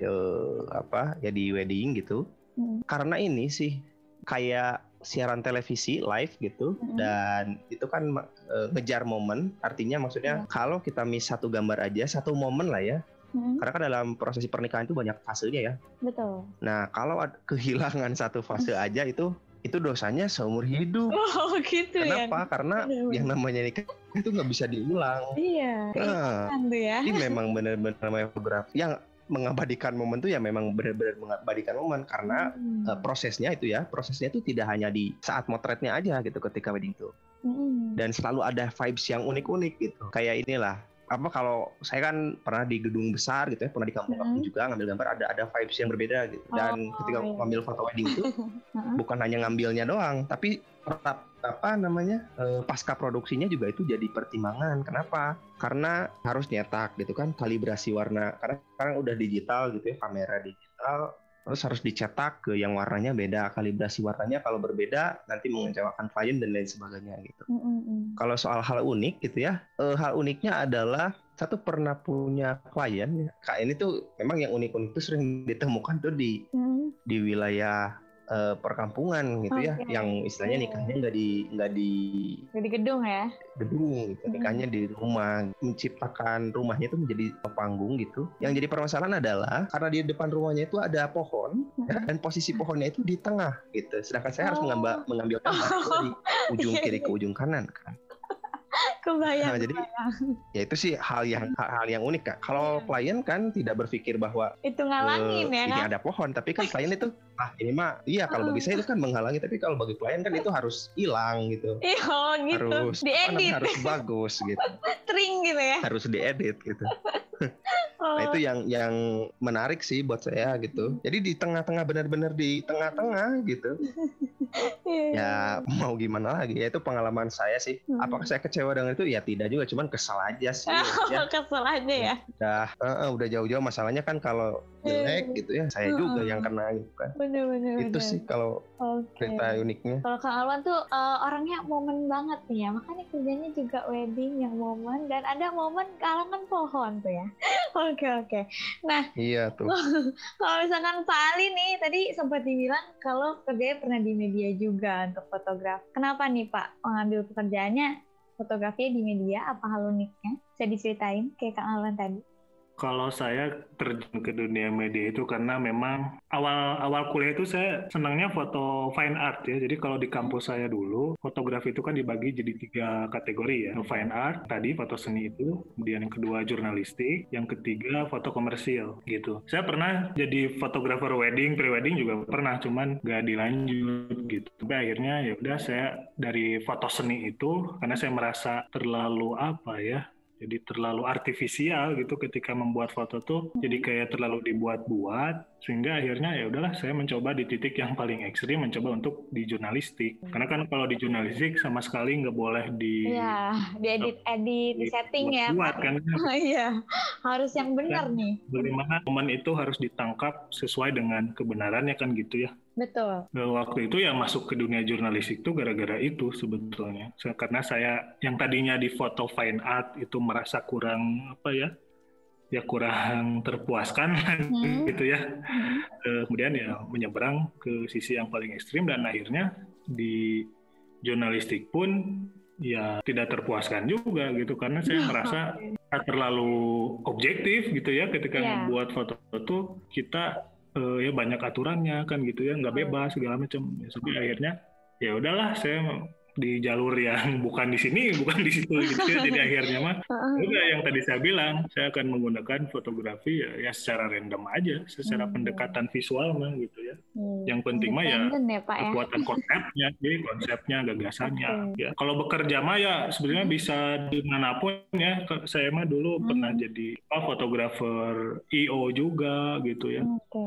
eh, apa ya di wedding gitu. Mm. Karena ini sih kayak siaran televisi live gitu Mm. dan itu kan eh, ngejar momen artinya maksudnya kalau kita miss satu gambar aja satu momen lah ya Mm. karena kan dalam prosesi pernikahan itu banyak fasenya ya Betul. nah kalau kehilangan satu fase aja itu itu dosanya seumur hidup Oh gitu ya. kenapa karena Bener-bener. yang namanya nikah itu nggak bisa diulang Iya. nah, Kan tuh ya. ini memang benar-benar namanya fotografi yang mengabadikan momen tuh ya memang benar-benar mengabadikan momen karena Mm. eh, prosesnya itu ya prosesnya itu tidak hanya di saat motretnya aja gitu ketika wedding tuh Mm. dan selalu ada vibes yang unik-unik gitu kayak inilah apa kalau saya kan pernah di gedung besar gitu ya pernah di kampung-kampung Mm. juga ngambil gambar ada ada vibes yang berbeda gitu. Dan Oh, ketika iya. ngambil foto wedding itu bukan hanya ngambilnya doang tapi apa namanya eh, pasca produksinya juga itu jadi pertimbangan. Kenapa? Karena harus nyetak gitu kan kalibrasi warna. Karena sekarang udah digital gitu ya kamera digital terus harus dicetak ke yang warnanya beda kalibrasi warnanya kalau berbeda nanti mengecewakan klien dan lain sebagainya gitu Mm, mm, mm. kalau soal hal unik gitu ya eh, hal uniknya adalah satu pernah punya klien kak ini tuh memang yang unik-unik tuh sering ditemukan tuh di Mm. di wilayah eh, perkampungan gitu ya Oke. yang istilahnya nikahnya nggak di nggak di Jadi gedung ya. gedung gitu Hmm. nikahnya di rumah menciptakan rumahnya itu menjadi panggung gitu yang jadi permasalahan adalah karena di depan rumahnya itu ada pohon ya, dan posisi pohonnya itu di tengah gitu sedangkan saya harus Oh. mengambil mengambil gambar itu dari ujung kiri ke ujung kanan kan Kebayang. Nah, jadi ya itu sih hal yang hal yang unik kak. Kalau Iya. klien kan tidak berpikir bahwa itu ngalangin eh, ya ini kan? ada pohon, tapi kan klien itu ah ini mah iya kalau bagi saya itu kan menghalangi, tapi kalau bagi klien kan itu harus hilang gitu. Iya oh, gitu. Harus Diedit, harus bagus gitu, string gitu ya. harus diedit gitu. Oh, Nah itu yang yang menarik sih buat saya gitu. Jadi di tengah-tengah benar-benar di tengah-tengah gitu. iya. Ya mau gimana lagi? Ya itu pengalaman saya sih. Hmm. Apakah saya kecewa dengan itu? Ya tidak juga, cuman kesal aja sih. ya. Kesel aja ya. udah eh, eh, udah jauh-jauh masalahnya kan kalau jelek gitu ya saya juga Heeh. yang kena gitu kan Bener-bener. itu sih kalau cerita uniknya Kalau Kang Alwan tuh eh, orangnya momen banget nih ya, makanya kerjanya juga wedding yang momen dan ada momen kalangan pohon tuh ya. Oke oke. iya tuh Kalau misalkan Pak Ali nih tadi sempat dibilang kalau kerjanya pernah di media juga untuk fotografi. Kenapa nih Pak mengambil pekerjaannya fotografi di media? Apa hal uniknya? Bisa diceritain kayak Kang Alwan tadi? Kalau saya terjun ke dunia media itu karena memang awal awal kuliah itu saya senangnya foto fine art ya. Jadi kalau di kampus saya dulu fotografi itu kan dibagi jadi tiga kategori ya. Fine art tadi foto seni itu, kemudian yang kedua jurnalistik, yang ketiga foto komersial gitu. Saya pernah jadi fotografer wedding, pre-wedding juga pernah, cuman nggak dilanjut gitu. Tapi akhirnya ya udah saya dari foto seni itu karena saya merasa terlalu apa ya jadi terlalu artifisial gitu ketika membuat foto tuh jadi kayak terlalu dibuat-buat sehingga akhirnya ya udahlah saya mencoba di titik yang paling ekstrim mencoba untuk di jurnalistik. Karena kan kalau di jurnalistik sama sekali nggak boleh di Iya, diedit-edit, di setting ya buat kan. Oh iya, harus yang benar nih. bagaimana momen itu harus ditangkap sesuai dengan kebenarannya kan gitu ya Betul. Nah, waktu itu ya masuk ke dunia jurnalistik itu gara-gara itu sebetulnya. Se- Karena saya yang tadinya di foto fine art itu merasa kurang apa ya? Ya kurang terpuaskan Hmm. gitu ya. Hmm. Eh, Kemudian ya menyeberang ke sisi yang paling ekstrim dan akhirnya di jurnalistik pun ya tidak terpuaskan juga gitu karena saya merasa terlalu objektif gitu ya ketika Iya. membuat foto itu kita eh, ya banyak aturannya kan gitu ya nggak bebas segala macam ya, sampai akhirnya ya udahlah saya di jalur yang bukan di sini bukan di situ gitu ya. Jadi akhirnya mah Heeh. udah yang tadi saya bilang saya akan menggunakan fotografi ya, ya secara random aja secara Hmm. pendekatan visual mah gitu ya Hmm. yang penting mah ya ya Pak ya. kekuatan konsepnya, jadi konsepnya, gagasannya. Oke. Ya, kalau bekerja mah ya sebenarnya bisa di mana pun ya. Saya mah dulu Hmm. pernah jadi fotografer IO juga gitu ya, Oke.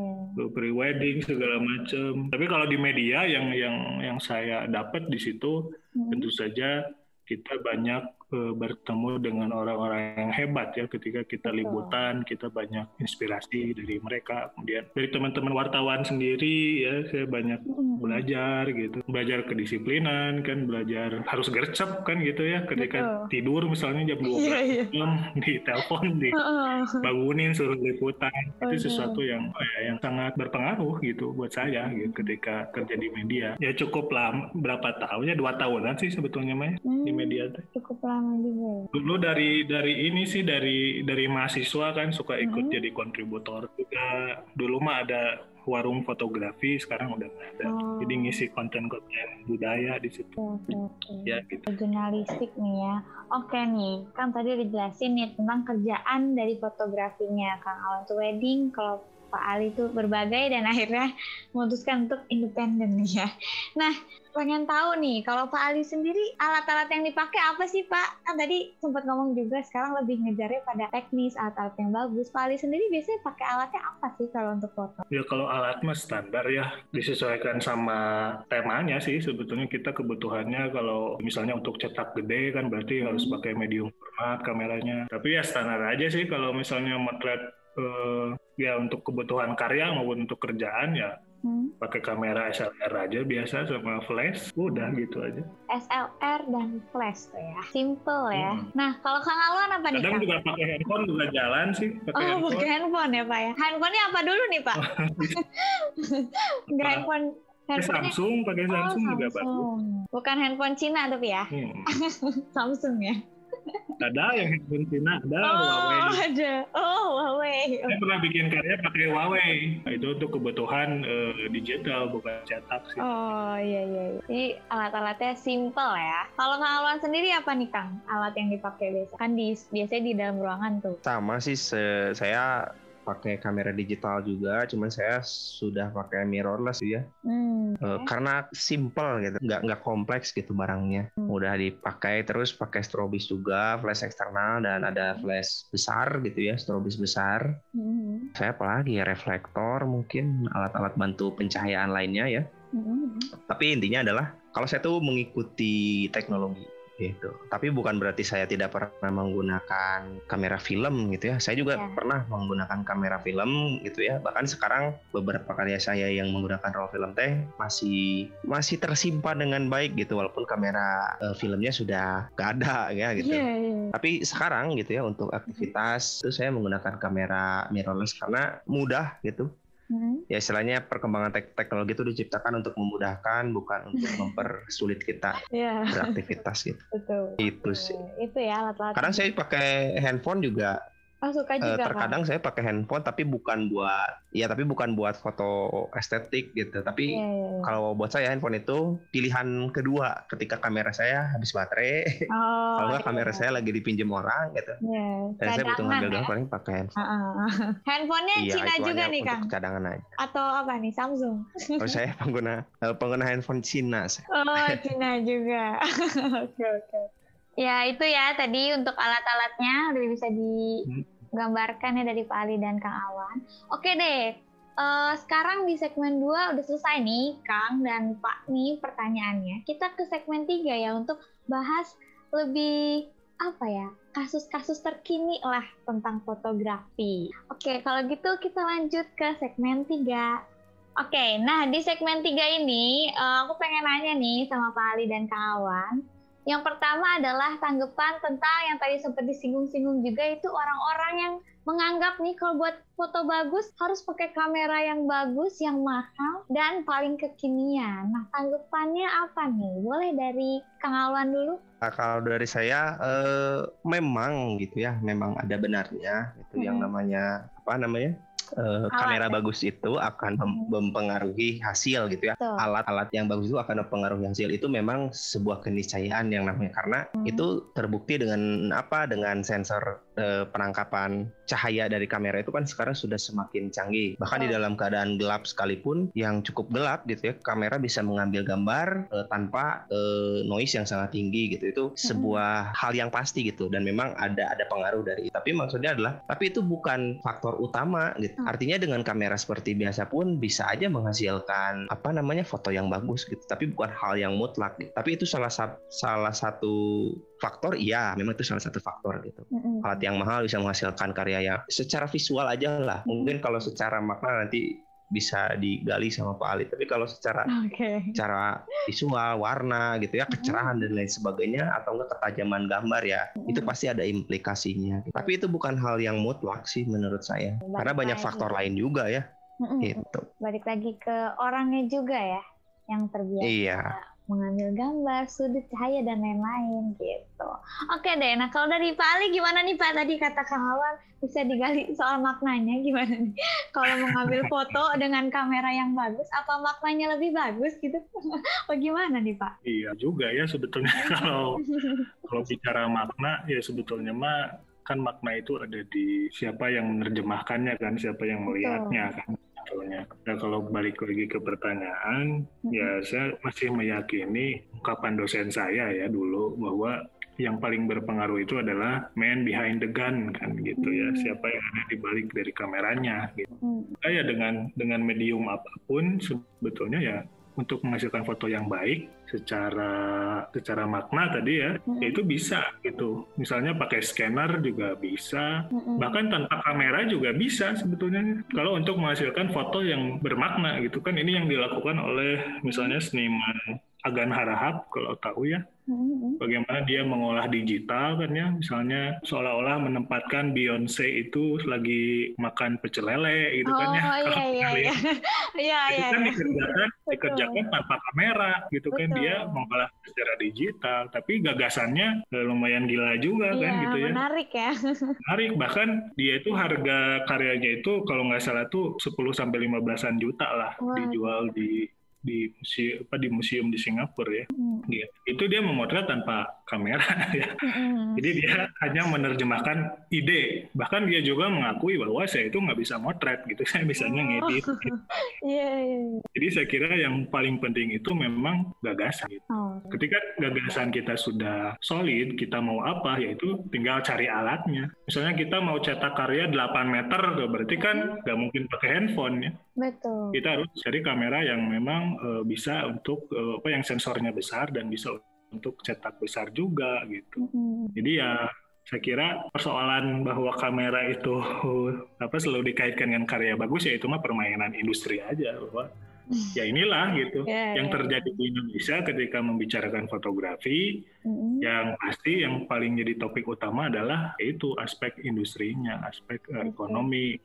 pre-wedding segala macam. Tapi kalau di media yang yang yang saya dapat di situ Hmm. tentu saja kita banyak eh, bertemu dengan orang-orang yang hebat ya ketika kita Betul. liputan kita banyak inspirasi dari mereka. Kemudian dari teman-teman wartawan sendiri ya saya banyak belajar gitu. Belajar kedisiplinan kan belajar harus gercep kan gitu ya. Ketika tidur misalnya jam 12 Iya, iya. malam di telepon di bangunin suruh liputan. Itu Betul. sesuatu yang oh ya, yang sangat berpengaruh gitu buat saya gitu ketika kerja di media. Ya cukup lama berapa tahun ya? Dua tahunan sih sebetulnya Maya di Hmm, media teh Cukup lama juga ya. dulu dari dari ini sih dari dari mahasiswa kan suka ikut Mhm. jadi kontributor juga dulu mah ada warung fotografi sekarang udah nggak ada Oh. jadi ngisi konten-konten budaya di situ oke, oke. ya gitu Jurnalistik nih ya. Oke nih, kan tadi dijelasin nih tentang kerjaan dari fotografinya Kang Awan tuh wedding. Kalau Pak Ali tuh berbagai dan akhirnya memutuskan untuk independen ya. Nah, pengen tahu nih, kalau Pak Ali sendiri alat-alat yang dipakai apa sih Pak? Kan tadi sempat ngomong juga sekarang lebih ngejarnya pada teknis, alat-alat yang bagus. Pak Ali sendiri biasanya pakai alatnya apa sih kalau untuk foto? Ya kalau alat mah standar ya disesuaikan sama temanya sih sebetulnya kita kebutuhannya kalau misalnya untuk cetak gede kan berarti harus Hmm. pakai medium format kameranya. Tapi ya standar aja sih kalau misalnya motret eh, ya untuk kebutuhan karya maupun untuk kerjaan ya Hmm? pakai kamera SLR aja biasa sama flash udah gitu aja. SLR dan flash tuh ya. Simple ya. Hmm. Nah, kalau Kang Alwan apa nih Kadang juga pakai handphone juga jalan sih pakai Oh, handphone. pakai handphone ya Pak ya. Handphonenya apa dulu nih Pak? Handphone Pakai Samsung, pakai Oh, Samsung juga bagus. Samsung. Bukan handphone Cina tapi ya. Hmm. Samsung ya. Ada yang handphone Cina, ada oh, Huawei. ada. Oh, Huawei. Saya pernah bikin karya pakai Huawei. Nah, itu untuk kebutuhan eh, digital bukan cetak sih. Oh, iya iya. iya. Jadi alat-alatnya simple ya. Kalau Kang Alwan sendiri apa nih Kang? Alat yang dipakai biasa? Kan di biasanya di dalam ruangan tuh. Sama sih se- saya pakai kamera digital juga, cuman saya sudah pakai mirrorless ya. Hmm. Eh, karena simple gitu, nggak nggak kompleks gitu barangnya. Hmm. Mudah dipakai terus pakai strobis juga, flash eksternal dan ada flash besar gitu ya, strobis besar. Hmm. Saya apalagi ya reflektor mungkin alat-alat bantu pencahayaan lainnya ya. Hmm. Tapi intinya adalah kalau saya tuh mengikuti teknologi gitu. Tapi bukan berarti saya tidak pernah menggunakan kamera film gitu ya. Saya juga Ya. pernah menggunakan kamera film gitu ya. Bahkan sekarang beberapa karya saya yang menggunakan roll film teh masih masih tersimpan dengan baik gitu walaupun kamera eh, filmnya sudah gak ada ya gitu. Iya, iya. Tapi sekarang gitu ya untuk aktivitas itu saya menggunakan kamera mirrorless karena mudah gitu Hmm. ya istilahnya perkembangan tek- teknologi itu diciptakan untuk memudahkan bukan untuk mempersulit kita Iya, beraktivitas gitu betul. itu sih Itu ya alat-alat. kadang saya pakai handphone juga Oh, suka eh, juga Kang? terkadang saya pakai handphone tapi bukan buat ya tapi bukan buat foto estetik gitu tapi Iya, iya, iya. kalau buat saya handphone itu pilihan kedua ketika kamera saya habis baterai Oh, kalau iya. kamera saya lagi dipinjam orang gitu Iya, dan saya butuh ngambil ya. paling pakai handphone Heeh. Handphonenya iya Cina juga nih Kang? cadangan aja Atau apa nih, Samsung? kalau saya pengguna eh, pengguna handphone Cina saya. Oh, Cina juga. Oke, oke. Ya, itu ya tadi untuk alat-alatnya udah bisa digambarkan ya dari Pak Ali dan Kang Awan. Oke deh, eh, sekarang di segmen 2 udah selesai nih Kang dan Pak nih pertanyaannya. Kita ke segmen 3 ya untuk bahas lebih apa ya kasus-kasus terkini lah tentang fotografi. Oke, kalau gitu kita lanjut ke segmen 3. Oke, nah di segmen 3 ini eh, aku pengen nanya nih sama Pak Ali dan Kang Awan. Yang pertama adalah tanggapan tentang yang tadi sempat disinggung-singgung juga itu orang-orang yang menganggap nih kalau buat foto bagus harus pakai kamera yang bagus, yang mahal dan paling kekinian. Nah, tanggapannya apa nih? Boleh dari Kang Awan dulu? Nah, kalau dari saya eh, memang gitu ya, memang ada benarnya itu yang Mhm. namanya apa namanya eh, kamera ya? bagus itu akan mem- mempengaruhi hasil gitu ya. Alat-alat yang bagus itu akan mempengaruhi hasil itu memang sebuah keniscayaan yang namanya karena Hmm. itu terbukti dengan apa dengan sensor eh, penangkapan cahaya dari kamera itu kan sekarang sudah semakin canggih. Bahkan di dalam keadaan gelap sekalipun yang cukup gelap gitu ya, kamera bisa mengambil gambar eh, tanpa eh, noise yang sangat tinggi gitu. Itu sebuah hal yang pasti gitu dan memang ada ada pengaruh dari. Tapi maksudnya adalah tapi itu bukan faktor utama gitu. Hmm. Artinya dengan kamera seperti biasa pun bisa aja menghasilkan apa namanya foto yang bagus gitu. Tapi bukan hal yang mutlak gitu. Tapi itu salah satu salah satu faktor iya, memang itu salah satu faktor gitu Mm-mm. alat yang mahal bisa menghasilkan karya yang secara visual aja lah. Mungkin kalau secara makna nanti bisa digali sama Pak Ali. Tapi kalau secara Oke. secara visual, warna gitu ya, kecerahan dan lain sebagainya atau enggak ketajaman gambar ya, itu pasti ada implikasinya. Tapi itu bukan hal yang mutlak sih menurut saya. Karena banyak lagi. faktor lain juga ya, Mm-mm. gitu. Balik lagi ke orangnya juga ya yang terbiasa Iya. Mengambil gambar, sudut cahaya dan lain-lain gitu. Oke deh, nah kalau dari Pak Ali gimana nih Pak tadi kata Kang Awan bisa digali soal maknanya gimana nih? Kalau mengambil foto dengan kamera yang bagus, apa maknanya lebih bagus gitu? Bagaimana nih Pak? Iya juga ya sebetulnya kalau kalau bicara makna ya sebetulnya mah kan makna itu ada di siapa yang menerjemahkannya kan, siapa yang melihatnya kan sebetulnya. Nah kalau balik lagi ke pertanyaan, ya saya masih meyakini ungkapan dosen saya ya dulu bahwa yang paling berpengaruh itu adalah man behind the gun kan gitu ya, Hmm. siapa yang ada di balik dari kameranya gitu. Hmm. ya dengan dengan medium apa pun sebetulnya ya untuk menghasilkan foto yang baik secara secara makna tadi ya, Mm-mm. ya itu bisa gitu. Misalnya pakai scanner juga bisa, Mm-mm. bahkan tanpa kamera juga bisa sebetulnya. Kalau untuk menghasilkan foto yang bermakna gitu kan ini yang dilakukan oleh misalnya seniman Agan Harahap kalau tahu ya Mm-mm. bagaimana dia mengolah digital kan ya misalnya seolah-olah menempatkan Beyonce itu lagi makan pecel lele gitu Oh kan ya iya Kalau iya iya. Iya itu iya. kan iya. dikerjakan Betul. dikerjakan tanpa kamera gitu kan Betul. dia mengolah secara digital tapi gagasannya eh, lumayan gila juga kan Iya, gitu ya menarik ya. menarik bahkan dia itu harga karyanya itu kalau nggak salah tuh 10 sampai 15-an juta lah Wah. dijual di di museum apa di museum di Singapura ya Mm. gitu. itu dia memotret tanpa kamera ya Mm-mm. jadi dia hanya menerjemahkan ide. Bahkan dia juga mengakui bahwa saya itu nggak bisa motret gitu, saya bisanya ngedit. gitu. Iya iya. iya. Jadi saya kira yang paling penting itu memang gagasan. gitu. Oh. Ketika gagasan kita sudah solid, kita mau apa, yaitu tinggal cari alatnya. Misalnya kita mau cetak karya 8 meter, berarti kan nggak mungkin pakai handphone ya. Betul. Kita harus cari kamera yang memang eh, bisa untuk eh, apa yang sensornya besar dan bisa untuk cetak besar juga gitu. Mm-mm. Jadi ya saya kira persoalan bahwa kamera itu apa selalu dikaitkan dengan karya bagus ya itu mah permainan industri aja bahwa ya inilah gitu Ya, yang ya. terjadi di Indonesia ketika membicarakan fotografi Mm-mm. yang pasti yang paling jadi topik utama adalah yaitu aspek industrinya, aspek Oke. ekonomi,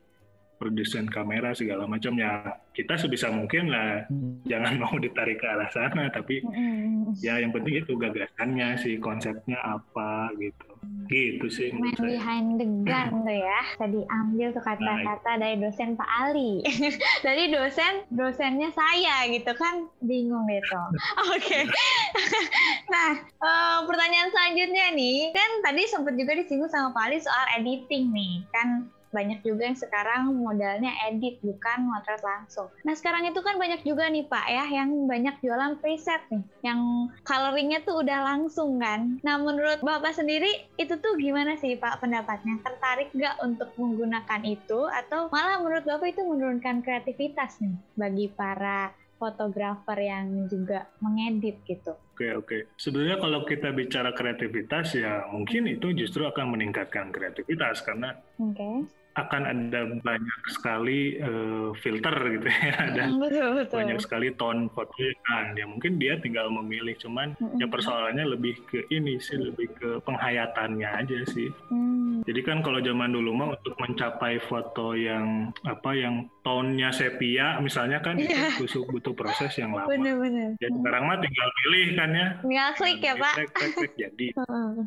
produsen kamera segala macam ya kita sebisa mungkin lah jangan mau ditarik ke arah sana tapi Mm-mm. ya yang penting itu gagasannya sih konsepnya apa gitu gitu sih menurut saya behind the gun tuh ya. Tadi ambil tuh kata-kata dari dosen Pak Ali. dari dosen dosennya saya gitu kan bingung gitu. Oke. nah, eh, pertanyaan selanjutnya nih, kan tadi sempat juga disinggung sama Pak Ali soal editing nih. Kan banyak juga yang sekarang modalnya edit bukan motret langsung. Nah sekarang itu kan banyak juga nih Pak ya yang banyak jualan preset nih, yang coloringnya tuh udah langsung kan. Nah menurut Bapak sendiri itu tuh gimana sih Pak pendapatnya? Tertarik nggak untuk menggunakan itu atau malah menurut Bapak itu menurunkan kreativitas nih bagi para fotografer yang juga mengedit gitu? Oke oke. Sebenarnya kalau kita bicara kreativitas ya mungkin itu justru akan meningkatkan kreativitas karena Oke. Akan ada banyak sekali eh, filter gitu ya, ada Mm, betul betul. banyak sekali tone foto kan. Ya mungkin dia tinggal memilih, cuman Mm-mm. ya persoalannya lebih ke ini sih, lebih ke penghayatannya aja sih. Hmm, Jadi kan kalau zaman dulu mah untuk mencapai foto yang apa yang tone-nya sepia misalnya kan Iya. itu butuh, butuh proses yang lama. bener-bener. Ya sekarang mah tinggal pilih kan ya. Tinggal klik ya Pak. Klik, klik, klik, jadi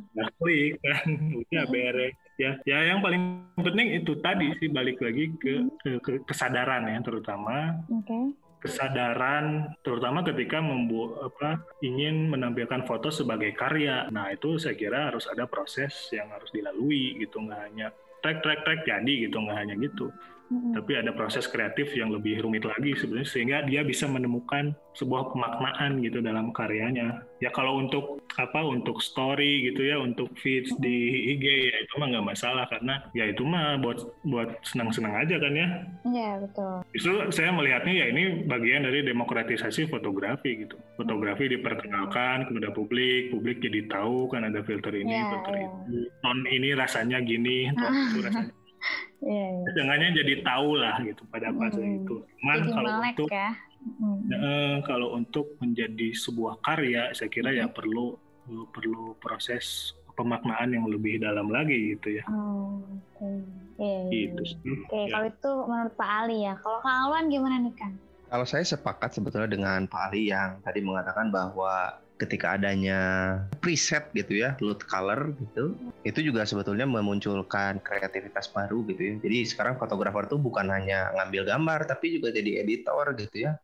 tinggal klik kan udah beres ya ya yang paling penting itu tadi sih balik lagi ke, ke- ke kesadaran ya terutama Oke. kesadaran terutama ketika membuat apa ingin menampilkan foto sebagai karya. Nah, itu saya kira harus ada proses yang harus dilalui gitu nggak hanya trek trek trek jadi gitu nggak hanya gitu hmm Tapi ada proses kreatif yang lebih rumit lagi sebenarnya sehingga dia bisa menemukan sebuah pemaknaan gitu dalam karyanya. Ya kalau untuk apa untuk story gitu ya, untuk feeds di IG ya itu mah nggak masalah karena ya itu mah buat buat senang-senang aja kan ya. Iya betul. Justru saya melihatnya ya ini bagian dari demokratisasi fotografi gitu. Fotografi diperkenalkan kepada publik, publik jadi tahu kan ada filter ini, ya, filter ya. itu. Non ini rasanya gini, ton itu rasanya yeah, yeah. Dengannya jadi tahu lah gitu pada fase hmm. itu. Cuman jadi kalau untuk ya. hmm. eh, kalau untuk menjadi sebuah karya, saya kira ya hmm. ya perlu perlu proses pemaknaan yang lebih dalam lagi gitu ya. Oh, oke. Okay. Yeah, yeah. Gitu Oke, okay, ya. kalau itu menurut Pak Ali ya. Kalau Kang Alwan gimana nih Kang? Kalau saya sepakat sebetulnya dengan Pak Ali yang tadi mengatakan bahwa ketika adanya preset gitu ya, load color gitu, itu juga sebetulnya memunculkan kreativitas baru gitu ya. Jadi sekarang fotografer tuh bukan hanya ngambil gambar, tapi juga jadi editor gitu ya.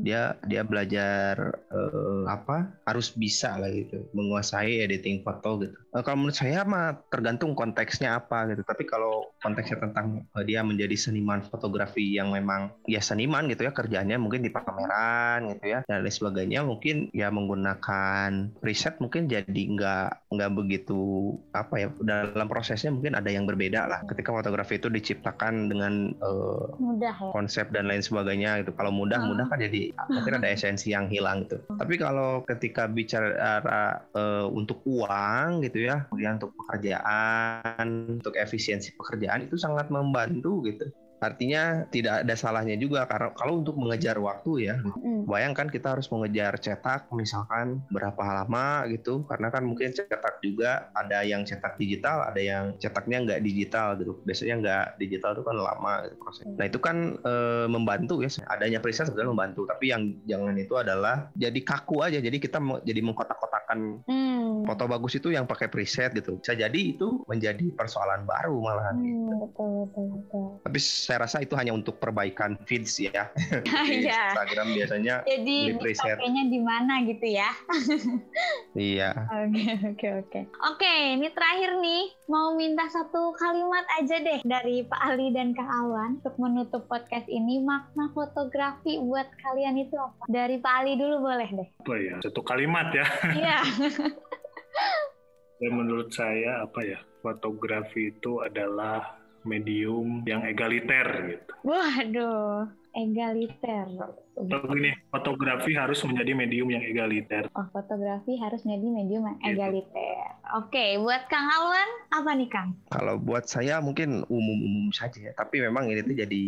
Dia dia belajar uh, apa harus bisa lah gitu, menguasai editing foto gitu. Uh, kalau menurut saya mah tergantung konteksnya apa gitu. Tapi kalau konteksnya tentang uh, dia menjadi seniman fotografi yang memang ya seniman gitu ya kerjanya mungkin di pameran gitu ya dan lain sebagainya mungkin ya menggunakan melakukan riset mungkin jadi nggak nggak begitu apa ya dalam prosesnya mungkin ada yang berbeda lah ketika fotografi itu diciptakan dengan uh, mudah ya? konsep dan lain sebagainya gitu kalau mudah hmm. mudah kan jadi mungkin ada esensi yang hilang gitu tapi kalau ketika bicara uh, untuk uang gitu ya kemudian untuk pekerjaan untuk efisiensi pekerjaan itu sangat membantu gitu Artinya tidak ada salahnya juga karena kalau untuk mengejar waktu ya, mm. bayangkan kita harus mengejar cetak misalkan berapa lama gitu, karena kan mungkin cetak juga ada yang cetak digital, ada yang cetaknya nggak digital gitu. Biasanya nggak digital itu kan lama gitu proses. Nah itu kan e, membantu ya, adanya preset sebetulnya membantu, tapi yang jangan itu adalah jadi kaku aja, jadi kita jadi mengkotak-kotakan mm. foto bagus itu yang pakai preset gitu. Bisa jadi itu menjadi persoalan baru malahan. Mm, gitu. betul, betul, betul. Tapi saya rasa itu hanya untuk perbaikan feeds ya. Iya. Instagram biasanya Jadi pakainya di mana gitu ya. iya. Oke, oke, oke. Oke, ini terakhir nih mau minta satu kalimat aja deh dari Pak Ali dan Kak Awan untuk menutup podcast ini makna fotografi buat kalian itu apa? Dari Pak Ali dulu boleh deh. Apa ya? Satu kalimat ya. Iya. Dan menurut saya apa ya? Fotografi itu adalah medium yang egaliter gitu. Waduh, egaliter. Atau gini, fotografi harus menjadi medium yang egaliter. Oh, fotografi harus menjadi medium yang gitu. egaliter. Oke, buat Kang Alwan, apa nih Kang? Kalau buat saya mungkin umum-umum saja, ya. tapi memang ini tuh jadi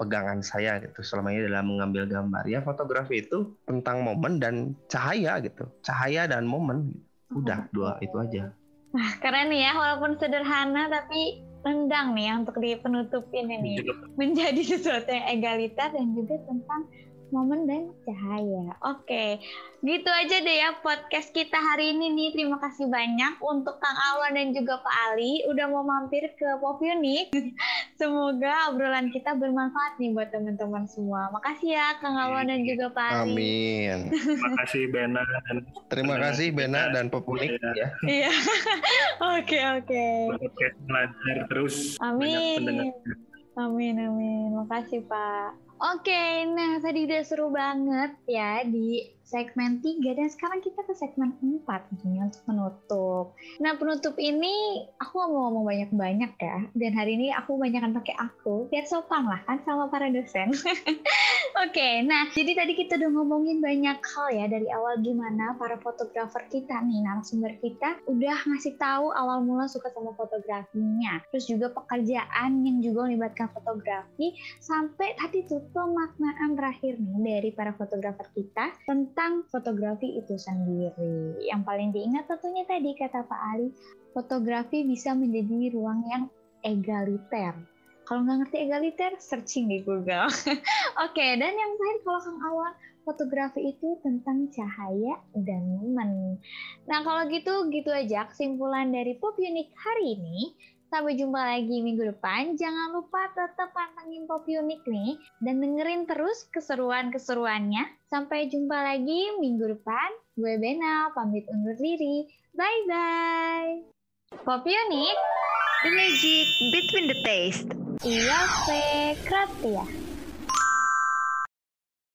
pegangan saya gitu selama ini dalam mengambil gambar ya fotografi itu tentang momen dan cahaya gitu cahaya dan momen udah dua itu aja Wah, keren nih ya walaupun sederhana tapi rendang nih untuk di penutup ini. Nih menjadi sesuatu yang egaliter dan juga tentang momen dan cahaya. Oke, gitu aja deh ya podcast kita hari ini nih. Terima kasih banyak untuk Kang Awan dan juga Pak Ali udah mau mampir ke Pop Unik. Semoga obrolan kita bermanfaat nih buat teman-teman semua. Makasih ya Kang Awan dan juga Pak Ali. Amin. Terima kasih Bena dan Terima kasih Bena dan Pop Unik ya. Iya. Oke, oke. Podcast lancar terus. Amin. Amin, amin. Makasih Pak. Oke, nah tadi udah seru banget ya di segmen 3 dan sekarang kita ke segmen 4 tentunya untuk penutup. Nah penutup ini aku gak mau ngomong banyak-banyak ya dan hari ini aku banyakkan pakai aku biar sopan lah kan sama para dosen. Oke, okay, nah jadi tadi kita udah ngomongin banyak hal ya dari awal gimana para fotografer kita nih narasumber kita udah ngasih tahu awal mula suka sama fotografinya, terus juga pekerjaan yang juga melibatkan fotografi sampai tadi tuh pemaknaan terakhir nih dari para fotografer kita tentang tentang fotografi itu sendiri. Yang paling diingat tentunya tadi kata Pak Ali, fotografi bisa menjadi ruang yang egaliter. Kalau nggak ngerti egaliter, searching di Google. Oke, okay, dan yang terakhir kalau Kang Awan, fotografi itu tentang cahaya dan momen. Nah kalau gitu, gitu aja kesimpulan dari Pop Unik hari ini. Sampai jumpa lagi minggu depan. Jangan lupa tetap pantengin Pop Unik nih. Dan dengerin terus keseruan-keseruannya. Sampai jumpa lagi minggu depan. Gue Bena, pamit undur diri. Bye-bye. Pop Unik. The magic between the taste. Iya, Fe. Kratia.